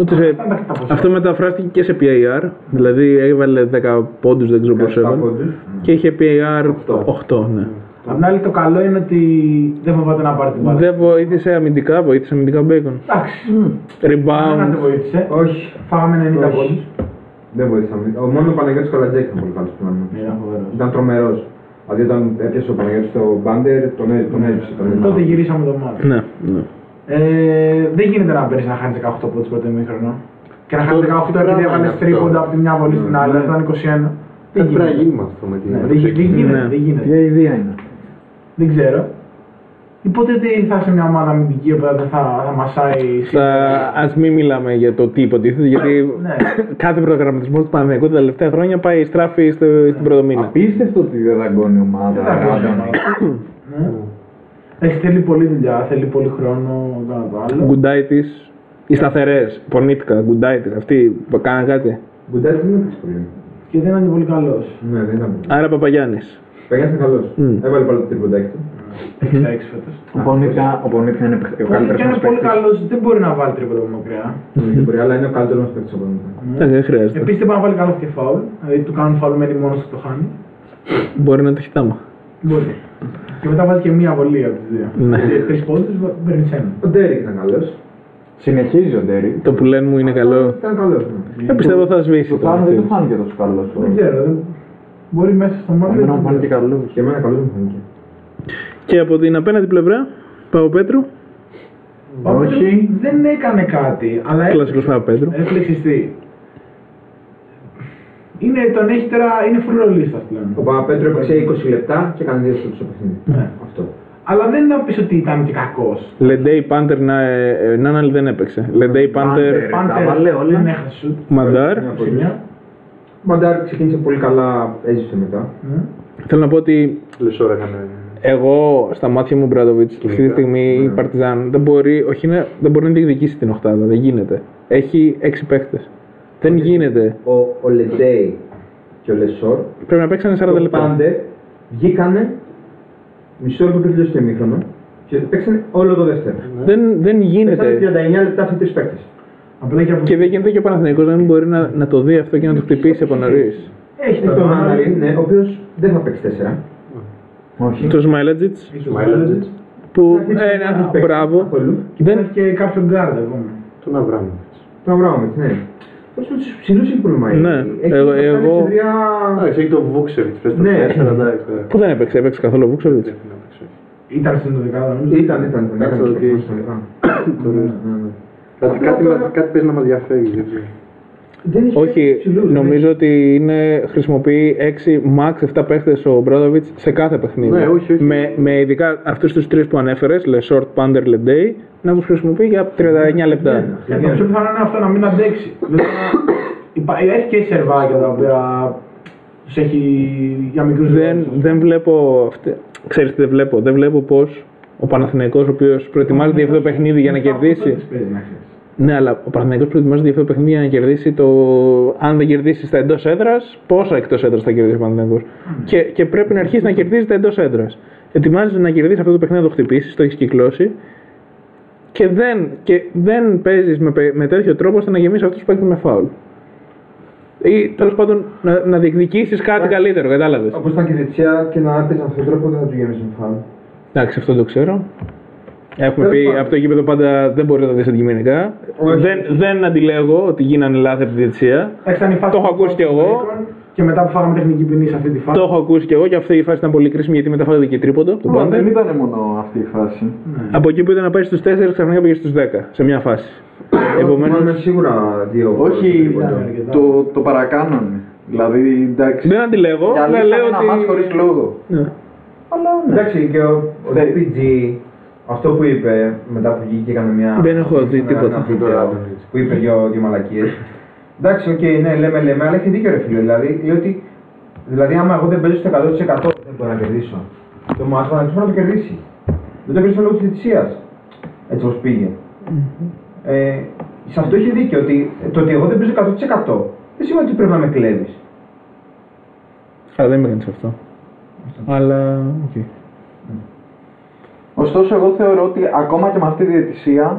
ότι σε... Αυτά είναι τα ποσά. αυτό μεταφράστηκε και σε PAR. Δηλαδή έβαλε 10 πόντους, δεν ξέρω πώς 17 έβαλε. πόντους. Και είχε PAR 8, ναι. Απ' την άλλη το καλό είναι ότι δεν φοβάται να πάρει την μπάλα. Δεν βοήθησε αμυντικά, βοήθησε αμυντικά ο Bacon. Εντάξει. Κανένας Rebound. δεν βοήθησε. Όχι. Φάγαμε 90 Όχι. πόντους. Δεν βοήθησαμε. Ο μόνος ο Παναγιώτης Καλατζέκη ήταν πολύ καλός πλάνο. Ήταν φοβερός. Ήταν τρομερός. Δηλαδή όταν έπιασε ο Παναγιώτης το μπάντερ, τον, έ- τον έριψε. Τον έριψε. Τότε γυρίσαμε το μάτι. Ναι, ναι. Ε, δεν γίνεται να παίρνεις να χάνεις 18 από το πρώτο ημίχρονο. Και να χάνεις Αυτό 18 επειδή πράγμα έβαλες είναι αυτό. τρίποντα από τη μια βολή στην άλλη, Ναι. ήταν 21. Κάτι πρέπει να γίνει με αυτό με την. Ναι, δεν γι- δεν γίνεται, Ναι. δεν γίνεται. Ποια ιδέα είναι; Δεν ξέρω. Υποτίθεται θα είσαι μια ομάδα αμυντική που δεν θα, θα μασάει. Θα, ας μην μιλάμε για το τι υποτίθεται, γιατί (coughs) Ναι. κάθε προγραμματισμός του Παναθηναϊκού τα τελευταία χρόνια πάει στράφη στο, στην πρώτο μήνα. Απίστευτο ότι δεν δαγκώνει η ομάδα. (coughs) Έχει θέλει πολλή δουλειά, θέλει πολύ χρόνο το ένα το άλλο. Γκουντάιτη, οι σταθερές, πονίτικα, γκουντάιτη, αυτοί που κάναν κάτι. Γκουντάρης δεν έπαιξε πολύ. Και δεν είναι και πολύ καλός. Ναι, δεν ήταν πολύ. Άρα Παπαγιάννης. Παγιάννης ήταν καλός. Μμ. Έβαλε πάλι το τριποντάκι του. 6-6 φέτος. Ο Πονίτκα- Ο Πονίτκα είναι ο Και καλύτερος είναι μας πολύ παίκτης. καλός, δεν μπορεί να βάλει τρίποντα από μακριά. Δεν μπορεί, αλλά είναι ο καλύτερος μας παίκτης από εδώ. Δεν χρειάζεται. Επίσης δεν μπορεί να βάλει καλό και φάουλ. Δηλαδή του κάνουν φάουλ μένει μόνος του και το χάνει. Μπορεί να το έχει τάμα. Μπορεί. Και μετά βάζει και μία βολή από τις δύο. Ναι. Τρεις πόντους παίρνει ένα. Ο Ντέρικ ήταν καλός. Συνεχίζει ο Ντέρι. Το που λένε μου είναι καλό. Ήταν καλός. ναι. Δεν πιστεύω θα σβήσει. Του το Θάνου δεν αυτή. του φάνηκε τόσο καλός. Δεν ξέρω. δεν- Μπορεί μέσα στο μάτι. Εμένα μου φάνηκε καλός. Και εμένα καλός μου φάνηκε. Και από την απέναντι πλευρά, Παπαπέτρου. Όχι. Δεν έκανε κάτι. Αλλά Κλασικός Παπαπέτρου. Έχει λεξιστεί. Είναι, τον έχει τώρα, είναι φρουρολίστας πλέον. Ο Παπαπέτρου έπαιξε 20 λεπτά και έκανε δύο στο στο παιχνίδι. Ναι. Αυτό. Αλλά δεν είναι να πεις ότι ήταν και κακός. Λεντέι Πάντερ να, ε, Νάναλ δεν έπαιξε. Λεντέι Πάντερ Πάντερ. Πάντερ τα βάλε όλα. δεν έχασε σουτ. Μαντάρ. Μια Σε πολύ. μια. Ο Μαντάρ ξεκίνησε πολύ καλά, έζησε μετά. Ναι. Θέλω να πω ότι Λεσόρα έκανε. εγώ στα μάτια μου Μπράντοβιτ αυτή τη στιγμή η Ναι. Παρτιζάν δεν μπορεί, όχι να, δεν μπορεί να διεκδικήσει την οχτάδα. Δεν γίνεται. Έχει έξι παίχτες. Δεν γίνεται. Ο, ο Λεντέι και ο Λεσόρ, Πρέπει να παίξανε 40 το λεπτά. Πάντερ, βγήκανε μισό λεπτό πριν τελειώσει το ημίχρονο και παίξανε όλο το δεύτερο. Δεν, δεν Παίξανε γίνεται. 39 λεπτά αυτοί οι τρεις παίκτες. Απλά και από... Και δεν γίνεται και ο Παναθηναϊκός να μην μπορεί να, να το δει αυτό και να το χτυπήσει από νωρίς. Έχει Έχει τον τον Άναλη, Άναλη, ναι, ο οποίος δεν θα παίξει τέσσερα. Όχι. Το Σμάιλατζιτς έχει τον Μάιλετζιτς. που. Θα παίξει, Ε, δεν θα ναι, παίξει μπράβο. καθόλου. Και Δεν- υπάρχει και κάποιον γκάρντ ακόμα. Τον Αβράμο. Τον Αβράμοβιτς, ναι. Πώς με τους ψηλούς έχει πρόβλημα. Ναι, Έχει εγώ- κάνει εγώ- εξεδριά- Εντάξει, έχεις τον Βούξεβιτς. Πες το Ναι. 4, εντάξει. ωραία. Πού δεν έπαιξε, έπαιξε καθόλου ο Βούξοβιτ. Δεν είναι έπαιξε. Ήταν στην δεκάδα νομίζω. Ήταν, ήταν. ήταν, Εντάξει, έκανε ότι και έχει. αυτό. Τώρα, Ναι, ναι. Κάτι, κάτι, μας- κάτι παίζει να μας διαφεύγει. δεν ξέρω. Δεν έχει Όχι, ψηλούς, νομίζω ότι είναι, χρησιμοποιεί 6 max 7 παίχτες ο Μπρόδοβιτ σε κάθε παιχνίδι. Ναι, όχι, όχι. Με, με ειδικά αυτούς τους τρεις που ανέφερες, Le Short, Pander, Le Day, να τους χρησιμοποιεί για 39 λεπτά. Ε, Το πιο πιθανό είναι αυτό να μην αντέξει. Δηλαδή, υπά- Έχει και σερβάκια τα οποία τους έχει για μικρούς Δεν, δεν βλέπω. αυτή- Ξέρεις τι δεν βλέπω; Δεν βλέπω πώς ο Παναθηναϊκός ο οποίος προετοιμάζεται για αυτό το παιχνίδι για να κερδίσει. Ναι, αλλά ο Παναθηναϊκός προετοιμάζεται για αυτό το παιχνίδι για να κερδίσει το. Αν δεν κερδίσει στα εντός έδρας, πόσα εκτός έδρας θα κερδίσει ο Παναθηναϊκός; Και, και πρέπει να αρχίσει να κερδίζει τα εντός έδρας. Ετοιμάζεσαι να κερδίσει αυτό το παιχνίδι, να το χτυπήσεις, το έχεις κυκλώσει. Και δεν, και δεν παίζεις με, πε- με τέτοιο τρόπο ώστε να γεμίσεις αυτούς που παίζουν με φάουλ. Ή τέλος πάντων να, να διεκδικήσεις κάτι καλύτερο, κατάλαβες. Όπως ήταν και η Δεξιά και να έπαιζε με αυτόν τον τρόπο δεν θα τους γέμισε με φάουλ. Εντάξει, αυτό το ξέρω. Έχουμε Τέλος πει πάντων. από το γήπεδο πάντα δεν μπορεί να το δει αντικειμενικά. Όχι. Δεν, δεν αντιλέγω ότι γίνανε λάθη από τη διετησία. Το Το έχω ακούσει κι εγώ. Και μετά που φάγαμε τεχνική ποινή σε αυτή τη φάση. Το έχω ακούσει κι εγώ και αυτή η φάση ήταν πολύ κρίσιμη γιατί μετά φάγατε και τρίποντο. Το Μα, Δεν πάντα. ήταν μόνο αυτή η φάση. Από εκεί που ήταν να πάει στους 4, ξαφνικά πήγε στους 10 σε μια φάση. Επομένως... Επομένω. σίγουρα δύο. Όχι, τρίποντα. το, το παρακάνανε. Δηλαδή, εντάξει. Δεν αντιλέγω, Για αλλά λύσανε λέω ένα μάτς ότι. χωρίς λόγο. Ναι. Αλλά ναι. Εντάξει, και ο, ο DPG, αυτό που είπε μετά που βγήκε και έκανε μια. Δεν έχω δει ένα- τίποτα. ένα βίντεο Που είπε δύο, δύο μαλακίες. Εντάξει, οκ, ναι, λέμε, λέμε, αλλά έχει δίκιο ρε φίλε. Δηλαδή, λέει ότι, δηλαδή άμα εγώ δεν παίζω στο 100% δεν μπορώ να κερδίσω. Το μάτς θα να το κερδίσει. Δεν το κερδίσω λόγω της διετησίας. Έτσι όπως πήγε. Ε, σε αυτό έχει δίκιο ότι το ότι εγώ δεν παίζω 100% δεν σημαίνει ότι πρέπει να με κλέβεις. Αλλά δεν με έκανε αυτό. Αλλά. οκ. Ωστόσο, εγώ θεωρώ ότι ακόμα και με αυτή τη διαιτησία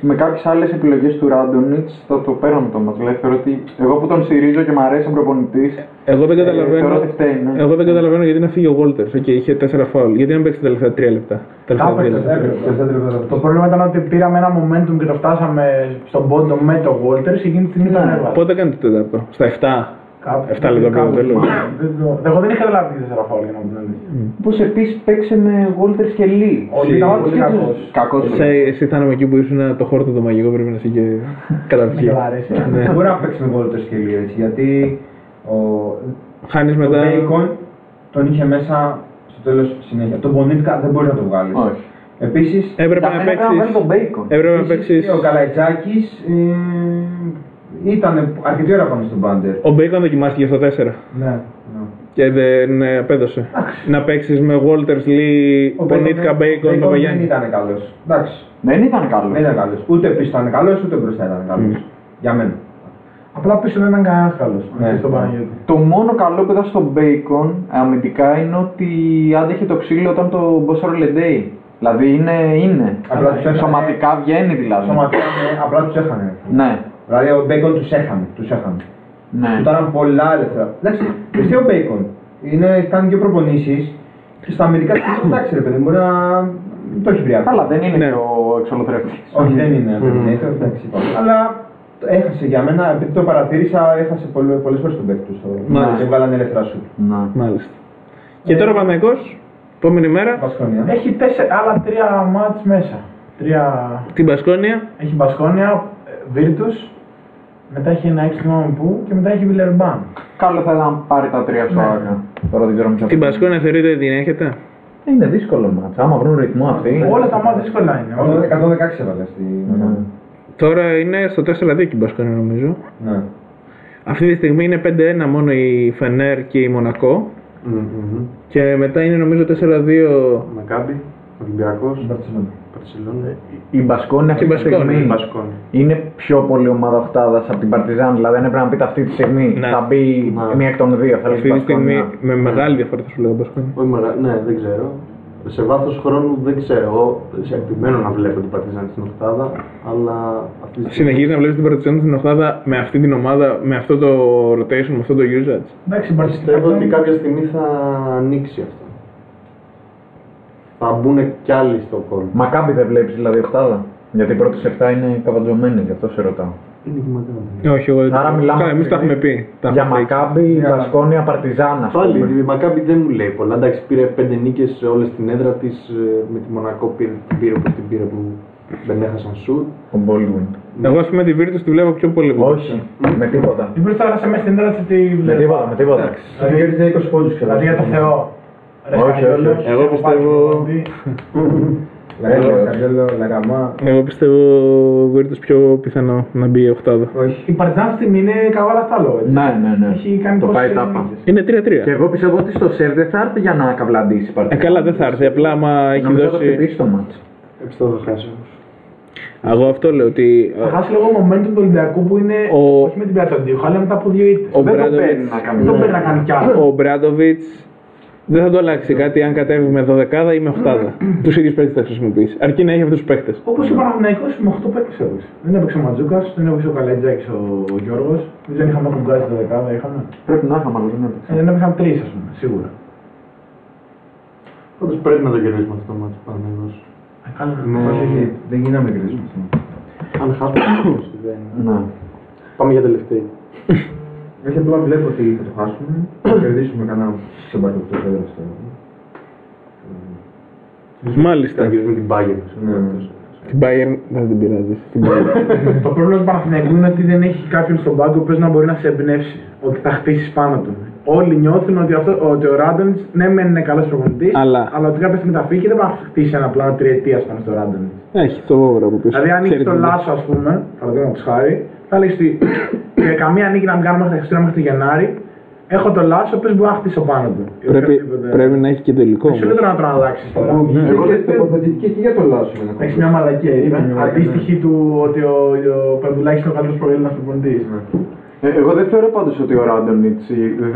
με κάποιες άλλες επιλογές του Ράντονιτς θα το παίρναμε το ματς. Δηλαδή θεωρώ ότι εγώ που τον στηρίζω και μου αρέσει σαν προπονητής. Εγώ δεν θεωρώ καταλαβαίνω. ότι φταίει. ναι. Εγώ δεν καταλαβαίνω γιατί να φύγει ο Wolters. Οκ, είχε 4 φάουλ. Γιατί να παίξει τα τελευταία 3 λεπτά; Τα τελευταία Κάπου δύο έπαιξε, λεπτά. Το πρόβλημα ήταν ότι πήραμε ένα momentum και το φτάσαμε στον πόντο με το Walters και εκείνη τη στιγμή τον έβαλε. Πότε έκανε το τέταρτο, στα 7. Κάπου- 7 λεπτά πριν το κάπου- τέλος. δεν το- Εγώ δεν είχα καταλάβει τι 4 φάουλ για να πω την αλήθεια. Όπω επίσης παίξε με Walters και Lee. Ο Lee ήταν πολύ κακός. Κακός. Εσύ, εσύ ήταν εκεί που ήσουν το χόρτο το μαγικό, πρέπει να είσαι και (laughs) καταρχή. Με αρέσει. Ναι. (laughs) Μπορεί να παίξει με Walters και λίγο έτσι, γιατί ο, Χάνεις το μετά. Bacon τον είχε μέσα στο τέλος συνέχεια. Το Bonita δεν μπορεί να το βγάλεις. Όχι. Επίσης, Έπρεπε Για να μένα πρέπει να βάλει τον παίξει. Bacon. Έπρεπε να επίσης, παίξει. ο Καλαϊτζάκης ε, ήταν αρκετή ώρα πάνω στον Πάντερ. Ο Μπέικον δοκιμάστηκε στο 4 Ναι. και δεν ε, απέδωσε. Να παίξεις με Walters, Lee, Ο Πονίτικα, Μπέικον, δεν Παπαγιάννη. ήταν καλός. Εντάξει, Δεν ήταν καλός. δεν ήταν καλός. Ούτε πίσω ήταν καλός, ούτε μπροστά ήταν καλός. Για μένα. Απλά πίσω δεν ήταν κανένας καλός. Ναι. Στον Παναγιώτη. Το μόνο καλό που ήταν στο Bacon αμυντικά είναι ότι άντεχε το ξύλο όταν το Μπόσαρο Λεντέι. Δηλαδή είναι. είναι. Απλά τους έχανε- Σωματικά βγαίνει δηλαδή. Σωματικά, ναι, απλά τους έχανε. Ναι. Δηλαδή ο Μπέικον τους έχανε. Τους έχανε. ναι. Του ήταν πολλά ελεύθερα. Εντάξει, και ο Μπέικον. Είναι, κάνει δύο προπονήσεις και στα αμυντικά του εντάξει ρε παιδί, μπορεί να μην το έχει βρει ακόμα. Καλά, δεν είναι Ναι. και ο εξολοθρεύτη. Όχι, δεν είναι Terminator, εντάξει, είπαμε. Αλλά το έχασε για μένα, επειδή το παρατήρησα, έχασε πολλέ- πολλές φορές τον παίκτη του. στο- Μάλιστα. Και βγάλανε ελεύθερα σου. Ναι. Μάλιστα. Και τώρα ο Παναγικό, επόμενη μέρα, Βασκόνια. Έχει τέσσερα, άλλα τρία μάτς μέσα. Τρία... την Πασκόνια. Έχει Μπασκόνια, Βίρτους, μετά έχει ένα έξι θυμάμαι πού και μετά έχει Βιλερμπάν. Καλό θα ήταν να πάρει τα τρία στο Ναι. άκρα. Τώρα δεν ξέρω ποιο. Την Πασκόνια θεωρείτε ότι την έχετε; Είναι δύσκολο μάτς. Άμα βρουν ρυθμό αυτοί. Όλα τα μάτς δύσκολα είναι. Ο όλα. 116 έβαλε στη Ναι. Τώρα είναι στο 4-2 και η Πασκόνια νομίζω. Ναι. Αυτή τη στιγμή είναι 5-1 μόνο η Φενέρ και η Μονακό. Μμμ. Και μετά είναι νομίζω 4-2 Μακάμπι, Ολυμπιακός, Μπαρτσελόνα. Παρσελόνα. Η Μπασκόνη αυτή Η τη Μπασκόνη, στιγμή η Μπασκόνη. είναι πιο πολύ ομάδα οχτάδα από την Παρτιζάν. Δηλαδή, αν έπρεπε να πείτε αυτή τη στιγμή, Ναι. θα μπει Ναι. μία εκ των δύο. Θα αυτή λέει τη στιγμή Μπασκόνη. με μεγάλη διαφορά θα σου λέω Πασκόνια. Όχι μεγα- ναι, δεν ξέρω. Σε βάθος χρόνου δεν ξέρω. Εγώ σε- επιμένω να βλέπω την Παρτιζάν στην Οχτάδα, αλλά αυτή τη στιγμή- Συνεχίζεις να βλέπεις την Παρτιζάν στην Οχτάδα με αυτή την ομάδα, με αυτό το rotation, με αυτό το usage; Εντάξει, η Πιστεύω ότι Μπαρσελόνα- κάποια στιγμή θα ανοίξει αυτό. Θα μπουν κι άλλοι στο κόλπο. Μακάμπι δεν βλέπεις δηλαδή οχτάδα. Γιατί οι πρώτες 7 είναι καβατζωμένε, γι' αυτό σε ρωτάω. Είναι και μακάμπι. Όχι, εγώ δεν Άρα μιλάμε Καλά, εμείς τα έχουμε πει. Τα Για έχουμε πει. Μακάμπι, Μπασκόνια, Παρτιζάν, ας Πάλι πούμε. η Μακάμπι δεν μου λέει πολλά. Εντάξει, πήρε πέντε νίκες όλες στην έδρα της. Με τη Μονακό πήρε την πήρε που την πήρε που δεν έχασαν σουτ. Ο Μπόλουιν. Εγώ ας πούμε τη Virtus τη βλέπω πιο πολύ. Όχι, με τίποτα. Η Βίρτους έγραψε μέσα στην έδρα της τη Με Βιλερμπάν. τίποτα, με τίποτα. Δηλαδή κέρδισε 20 πόντους και Δηλαδή για το Θεό. Ρε Όχι, Σκαριόλος, όχι, όχι. Εγώ έχω πιστεύω- πάρει προπονητή. Λαγέλο, Καγκέλο, Λαγαμά. Εγώ πιστεύω Virtus πιο πιθανό να μπει η Οχτάδα. Η Παρτιζάν αυτή τη στιγμή είναι καβάλα στάλο. έτσι. Ναι, ναι, ναι. Έχει κάνει το πόσες πάει τάπα. νίκες. Είναι 3-3. Και εγώ πιστεύω ότι στο σερ δεν θα έρθει για να καβλαντήσει η Ε, Παρτιζάν. καλά, δεν θα έρθει. Απλά άμα έχει Νομίζω θα το δώσει. χτυπήσει το μάτς. Πιστεύω θα χάσει. Εγώ αυτό λέω ότι. Θα χάσει λίγο momentum του Ολυμπιακού που είναι Ο- όχι με την πλάτη του αντίχου, αλλά μετά από δύο ήττες. Ο Δεν το Μπράντοβιτς- παίρνει να κάνει. Δεν τον παίρνει να κάνει κι άλλο. Ο Μπράντοβιτς δεν θα το αλλάξει κάτι αν κατέβει με 12 ή με 8. (clears throat) τους ίδιους παίκτες θα χρησιμοποιήσει. Αρκεί να έχει αυτούς τους παίκτες. Όπως ο Παναθηναϊκός με 8 παίκτες έπαιξε. Δεν έπαιξε ο Ματζούκας, δεν έπαιξε ο Καλέτζάκης ο, ο Γιώργος. Δεν είχαμε κουμπάζει το δεκάδα, είχαμε. Πρέπει να είχαμε, αλλά δεν έπαιξε. Ε, δεν έπαιξαν τρεις ας πούμε, σίγουρα. Πάντως πρέπει να το κερδίσουμε αυτό το μάτι Παναγενός. Ε, καλά. Ναι. Όχι, όχι, δεν γίναμε κρίσιμο. Αν χάσουμε, δεν. Ναι. Πάμε για τελευταία. (laughs) Όχι, απλά βλέπω ότι θα το χάσουμε. (clears throat) Θα κερδίσουμε κανένα ξεμπάρκο που το έδρα στο. Μάλιστα. Θα κερδίσουμε την Bayern. Ναι, ναι. Την Bayern δεν την πειράζεις. Την Bayern. (laughs) Το πρόβλημα του Παναθηναϊκού είναι ότι δεν έχει κάποιον στον πάγκο που παίζει να μπορεί να σε εμπνεύσει. Ότι θα χτίσεις πάνω του. Όλοι νιώθουν ότι, αυτό, ότι ο Ράντονιτς ναι, μεν είναι καλός προπονητής, Αλλά- αλλά ότι κάποια στιγμή θα φύγει και δεν θα χτίσει ένα πλάνο τριετίας πάνω στο Ράντονιτς. Έχει το βόβορο από πίσω. Δηλαδή, αν είχε Ξέρει τον τι είναι. Λάσο, ας πούμε, παραδείγματος χάρη, θα λέει ότι και καμία νίκη να μην κάνουμε μέχρι τα Χριστούγεννα μέχρι το Γενάρη, έχω τον Λάσο, πε που να χτίσω πάνω του. Ή Πρέπει, οποιοδήποτε. πρέπει να έχει και τελικό. Σου λέω όμως. τώρα να τον αλλάξεις τώρα. Εγώ δεν τοποθετηθήκε και για το Λάσο. με ένα Έχεις μια μαλακία, είπε. Είπε μια μαλακία, Αντίστοιχη του ότι ο, ο Παντουλάκης είναι ο καλύτερος προέλληνα προπονητής. Ε, εγώ δεν θεωρώ πάντως ότι ο Ράντονιτς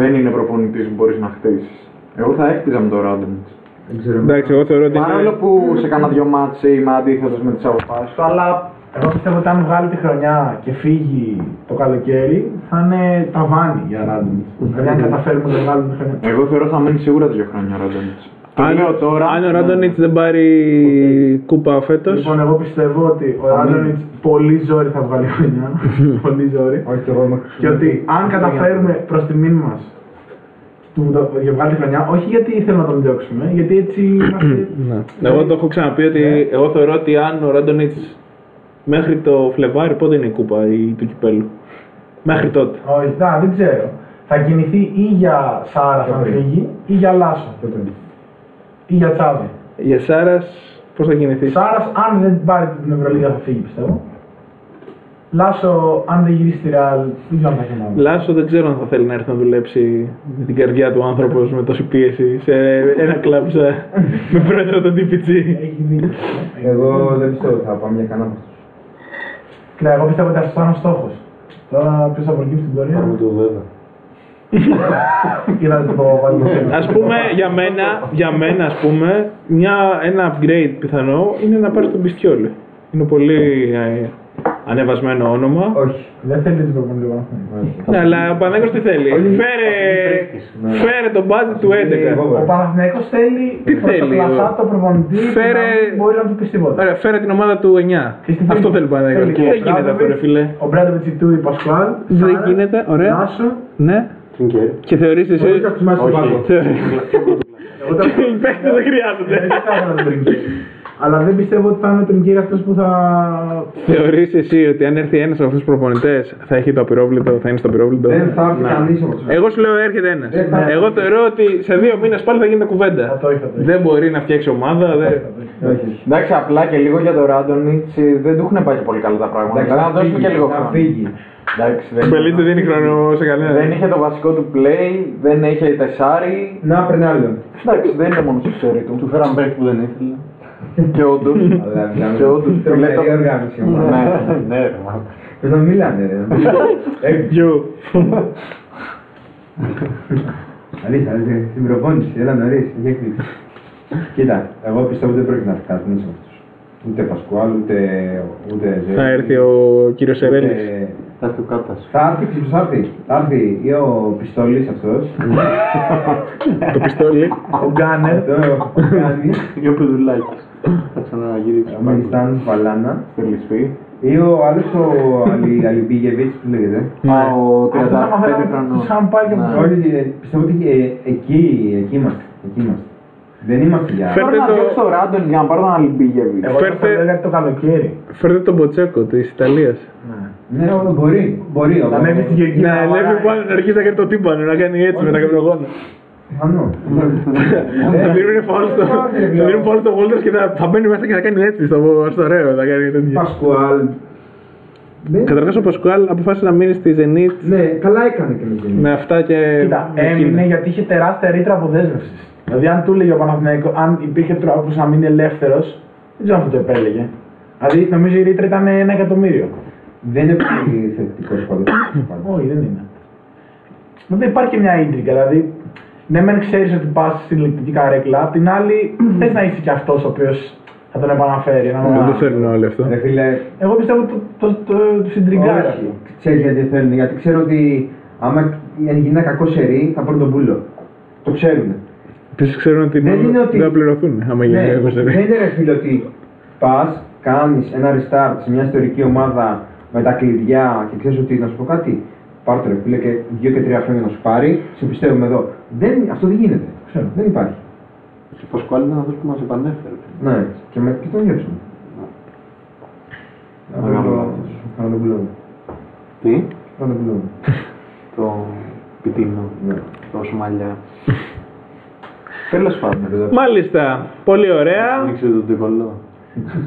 δεν είναι προπονητής που μπορείς να χτίσεις. Εγώ θα έχτιζα με τον Ράντονιτς. Δεν ξέρω. Εντάξει, εγώ θεωρώ ότι. Παρόλο είναι- που σε κάνα δυο μάτς είμαι αντίθετος με τις αποφάσεις του, αλλά Εγώ πιστεύω ότι αν βγάλει τη χρονιά και φύγει το καλοκαίρι, θα είναι ταβάνι για Ράντονιτς. δηλαδή, αν καταφέρουμε να βγάλουμε τη χρονιά. Εγώ θεωρώ θα μείνει σίγουρα δύο χρόνια ο Ράντονιτς. Το Αν, λέω τώρα. αν ο Ράντονιτς δεν πάρει κούπα φέτος, Λοιπόν, εγώ πιστεύω ότι ο Ράντονιτς πολύ ζόρι θα βγάλει χρονιά. (laughs) πολύ ζόρι. Όχι, και εγώ είμαι Και ότι αν καταφέρουμε προς τιμήν μας του να βγάλει τη χρονιά, όχι γιατί θέλω να τον διώξουμε, γιατί έτσι είμαστε. (clears throat) Ναι. Εγώ το έχω ξαναπεί ότι εγώ θεωρώ ότι αν ο Ράντονιτς μέχρι το Φλεβάρι, πότε είναι η κούπα η, του κυπέλου; Μέχρι τότε. Όχι, να, δεν ξέρω. Θα κινηθεί ή για Σάρα αν φύγει ή για Λάσο. Ή για Τσάβη. Για Σάρας, πώς θα κινηθεί; Σάρας, αν δεν πάρει την Ευρωλίγα, θα φύγει πιστεύω. Λάσο, αν δεν γυρίσει στη Ρεάλ, δεν ξέρω αν θα έχει μάλλον. Λάσο δεν ξέρω αν θα θέλει να έρθει να δουλέψει με την καρδιά του άνθρωπος με τόση πίεση σε ένα κλαμπ σε- με πρόεδρο τον TPG. Έχει δίκιο. Εγώ δεν πιστεύω ότι θα πάμε για κανένα από αυτούς. Κοίτα, εγώ πιστεύω ότι αυτός θα είναι ο στόχος. Τώρα ποιος θα προκύψει στην πορεία. Πάρουμε το βέβαια. Είδατε (laughs) το βάλει. Ας πούμε, για μένα, για μένα ας πούμε, μια, ένα upgrade πιθανό είναι να πάρεις τον Πιστιόλι. Είναι πολύ ε, ανεβασμένο όνομα. Όχι. Δεν θέλει την προπονητή πάνω. Ναι, αλλά ο Πανέγκος τι θέλει; Φέρε, Ναι. φέρε το budget του 11. Ο Παναθηναϊκός θέλει Τι προς το θέλει, κλασάτο προπονητή που Φέρε- να μην μπορεί να του πεις τίποτα. Ωραία, φέρε την ομάδα του 9. Και στη Αυτό φίλη- θέλει ο Πανέγκος. θέλει Δεν ο γίνεται αυτό, ρε Μπράντοβιτς, φίλε. Ο Μπράντοβιτς, Ιτούδη, Πασκουάλ. Δεν Σάρας, γίνεται, ωραία. Λάσο. Ναι. Τριγκέρ. Και θεωρείς εσύ. Όχι από τους μάτς του πάγκου. Εγώ τα- Οι παίκτες δεν χρειάζονται. Δεν θα ήθελα τον Τριγκέρι. Αλλά δεν πιστεύω ότι θα είναι ο Τριγκέρι αυτός που θα... Θεωρείς εσύ ότι αν έρθει ένας από αυτούς τους προπονητές θα έχει το απειρόβλητο, θα είναι στο απειρόβλητο; Δεν θα έρθει κανείς από τους Εγώ σου λέω έρχεται ένας. Δεν θα- Εγώ θεωρώ ότι σε δύο μήνες πάλι θα γίνεται κουβέντα. Θα το έχει, θα το έχει. Δεν μπορεί να φτιάξει ομάδα. Δεν... Όχι. Εντάξει, απλά και λίγο για τον Ράντονιτς ε, δεν του έχουν πάει και πολύ καλά τα πράγματα. Εντάξει, Δηλαδή, να θα δώσουμε φύγει, και λίγο θα χρόνο. φύγει. Εντάξει, δεν, Ο Μπελίτη δεν δίνει χρόνο σε κανένα. δεν είχε το βασικό του play, δεν είχε τεσάρι. Να παίρνει άλλον. Εντάξει, δεν είναι μόνος στο ξέρει του. Του φέραν παίκτη που δεν ήθελε. Και όντως. Αλλά μιλάμε Και όντως, για λέει το- τρομερή οργάνωση. η ομάδα. Ναι, ναι, ρε, μάλλον. Πες να μιλάνε ρε. Ε, Γιου. Αλήθεια, αλήθεια, στην προπόνηση, έλα νωρίς, έχει έκπληξη. Κοίτα, εγώ πιστεύω ότι δεν πρόκειται να έρθει κανείς από αυτούς. Ούτε Πασκουάλ, ούτε, ούτε Ζέρι. Θα έρθει ο κύριος Σερέλης. ούτε- Θα έρθει ο Κάτας. Θα έρθει, ξέρεις ποιος θα έρθει; Θα έρθει ή ο Πιστόλης αυτός, Το πιστόλι. Ο Γκάνερ. αυτό ο Κάνης, Ή ο Πεδουλάκης. Θα ξαναγυρίσει. ο Μανιστάν Βαλάνα, Φελισπή. ή ο άλλος ο Αλι- Αλιμπίγεβιτς, που λέγεται. Α, ο Αυτό θα 35 μαθαίναμε χρονών. τους είχαμε πάει και Ναι. από Όλοι ε, πιστεύω ότι ε, εκεί, εκεί είμαστε. Εκεί είμαστε. Δεν είμαστε για. Φέρτε Τώρα να το- διώξει το Ράντον για να πάρει τον Αλμπίγεβιτ. Εγώ Φέρτε- το έλεγα το καλοκαίρι. Φέρτε τον Μποτσέκο της Ιταλίας. Ναι, ο- μπορεί. Μπορεί. Να ανέβει στην Γερμανία. Να ανέβει πάνω να αρχίσει να κάνει το τύμπανο, να κάνει έτσι με τα καπνογόνα. Πιθανό. Θα δίνουν φάουλ στο, θα δίνουν φάουλ στο Walters και θα, θα μπαίνει μέσα και θα κάνει έτσι στο, στο ρέο. Θα κάνει τέτοια. Πασκουάλ. Ναι, Καταρχάς ο Πασκουάλ αποφάσισε να μείνει στη Zenit ναι, καλά έκανε και με την. με αυτά και. Κοίτα, με έμεινε εκείνα. γιατί είχε τεράστια ρήτρα αποδέσμευση. Δηλαδή, αν του έλεγε ο Παναθηναϊκός, αν υπήρχε τρόπο να μείνει ελεύθερο, δεν ξέρω αν θα το επέλεγε. Δηλαδή, νομίζω η ρήτρα ήταν ένα εκατομμύριο. Δεν είναι πολύ θετικό πάντω. Όχι, δεν είναι. Βέβαια, υπάρχει και μια ίντρικα. Δηλαδή, ναι, μεν ξέρεις ότι πας στην ηλεκτρική καρέκλα, απ' την άλλη θες να είσαι κι αυτός ο οποίος θα τον επαναφέρει. Να... Δεν το θέλουν όλοι αυτό. Ρε φίλε, Εγώ πιστεύω ότι το, το, το, το συντριγκάρει αυτό. όχι. Ξέρεις γιατί θέλουν. Γιατί ξέρω ότι άμα γίνει ένα κακό σερί θα πάρουν τον πούλο. Το ξέρουν. Επίσης ξέρουν ότι Δεν μόνο είναι ότι- δεν θα πληρωθούν άμα γίνει Ναι, κακό δεν σερί. είναι ρε φίλε ότι πας, κάνεις ένα restart σε μια ιστορική ομάδα με τα κλειδιά και ξέρεις ότι να σου πω κάτι. Πάρ' το ρε φίλε και δύο και τρία χρόνια να σου πάρει, σε πιστεύουμε εδώ. Δεν, αυτό δεν γίνεται. Ξέρω. Δεν υπάρχει. Και ο Πασκουάλ ήταν αυτός που μας επανέφερε. Ναι, και, με, και τον διώξαμε. Μεγάλο λάθος. Κάνω τον πουλό. Τι; Κάνω τον πουλό. Το πιτίνο. Ναι. Το σουμαλιά. Τέλος πάντων. Μάλιστα, πολύ ωραία. Ανοίξτε τον τυβολό.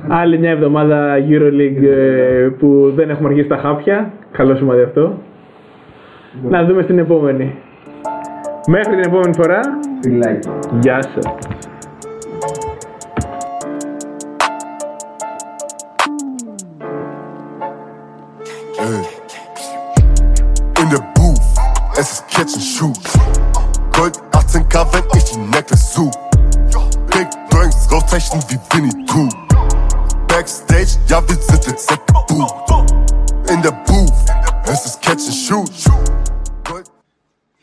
Άλλη μια εβδομάδα Euroleague ε, που δεν έχουμε αρχίσει τα χάπια. Καλό σημάδι αυτό. Να δούμε στην επόμενη. Μέχρι την επόμενη φορά, Φιλάκι. γεια σας.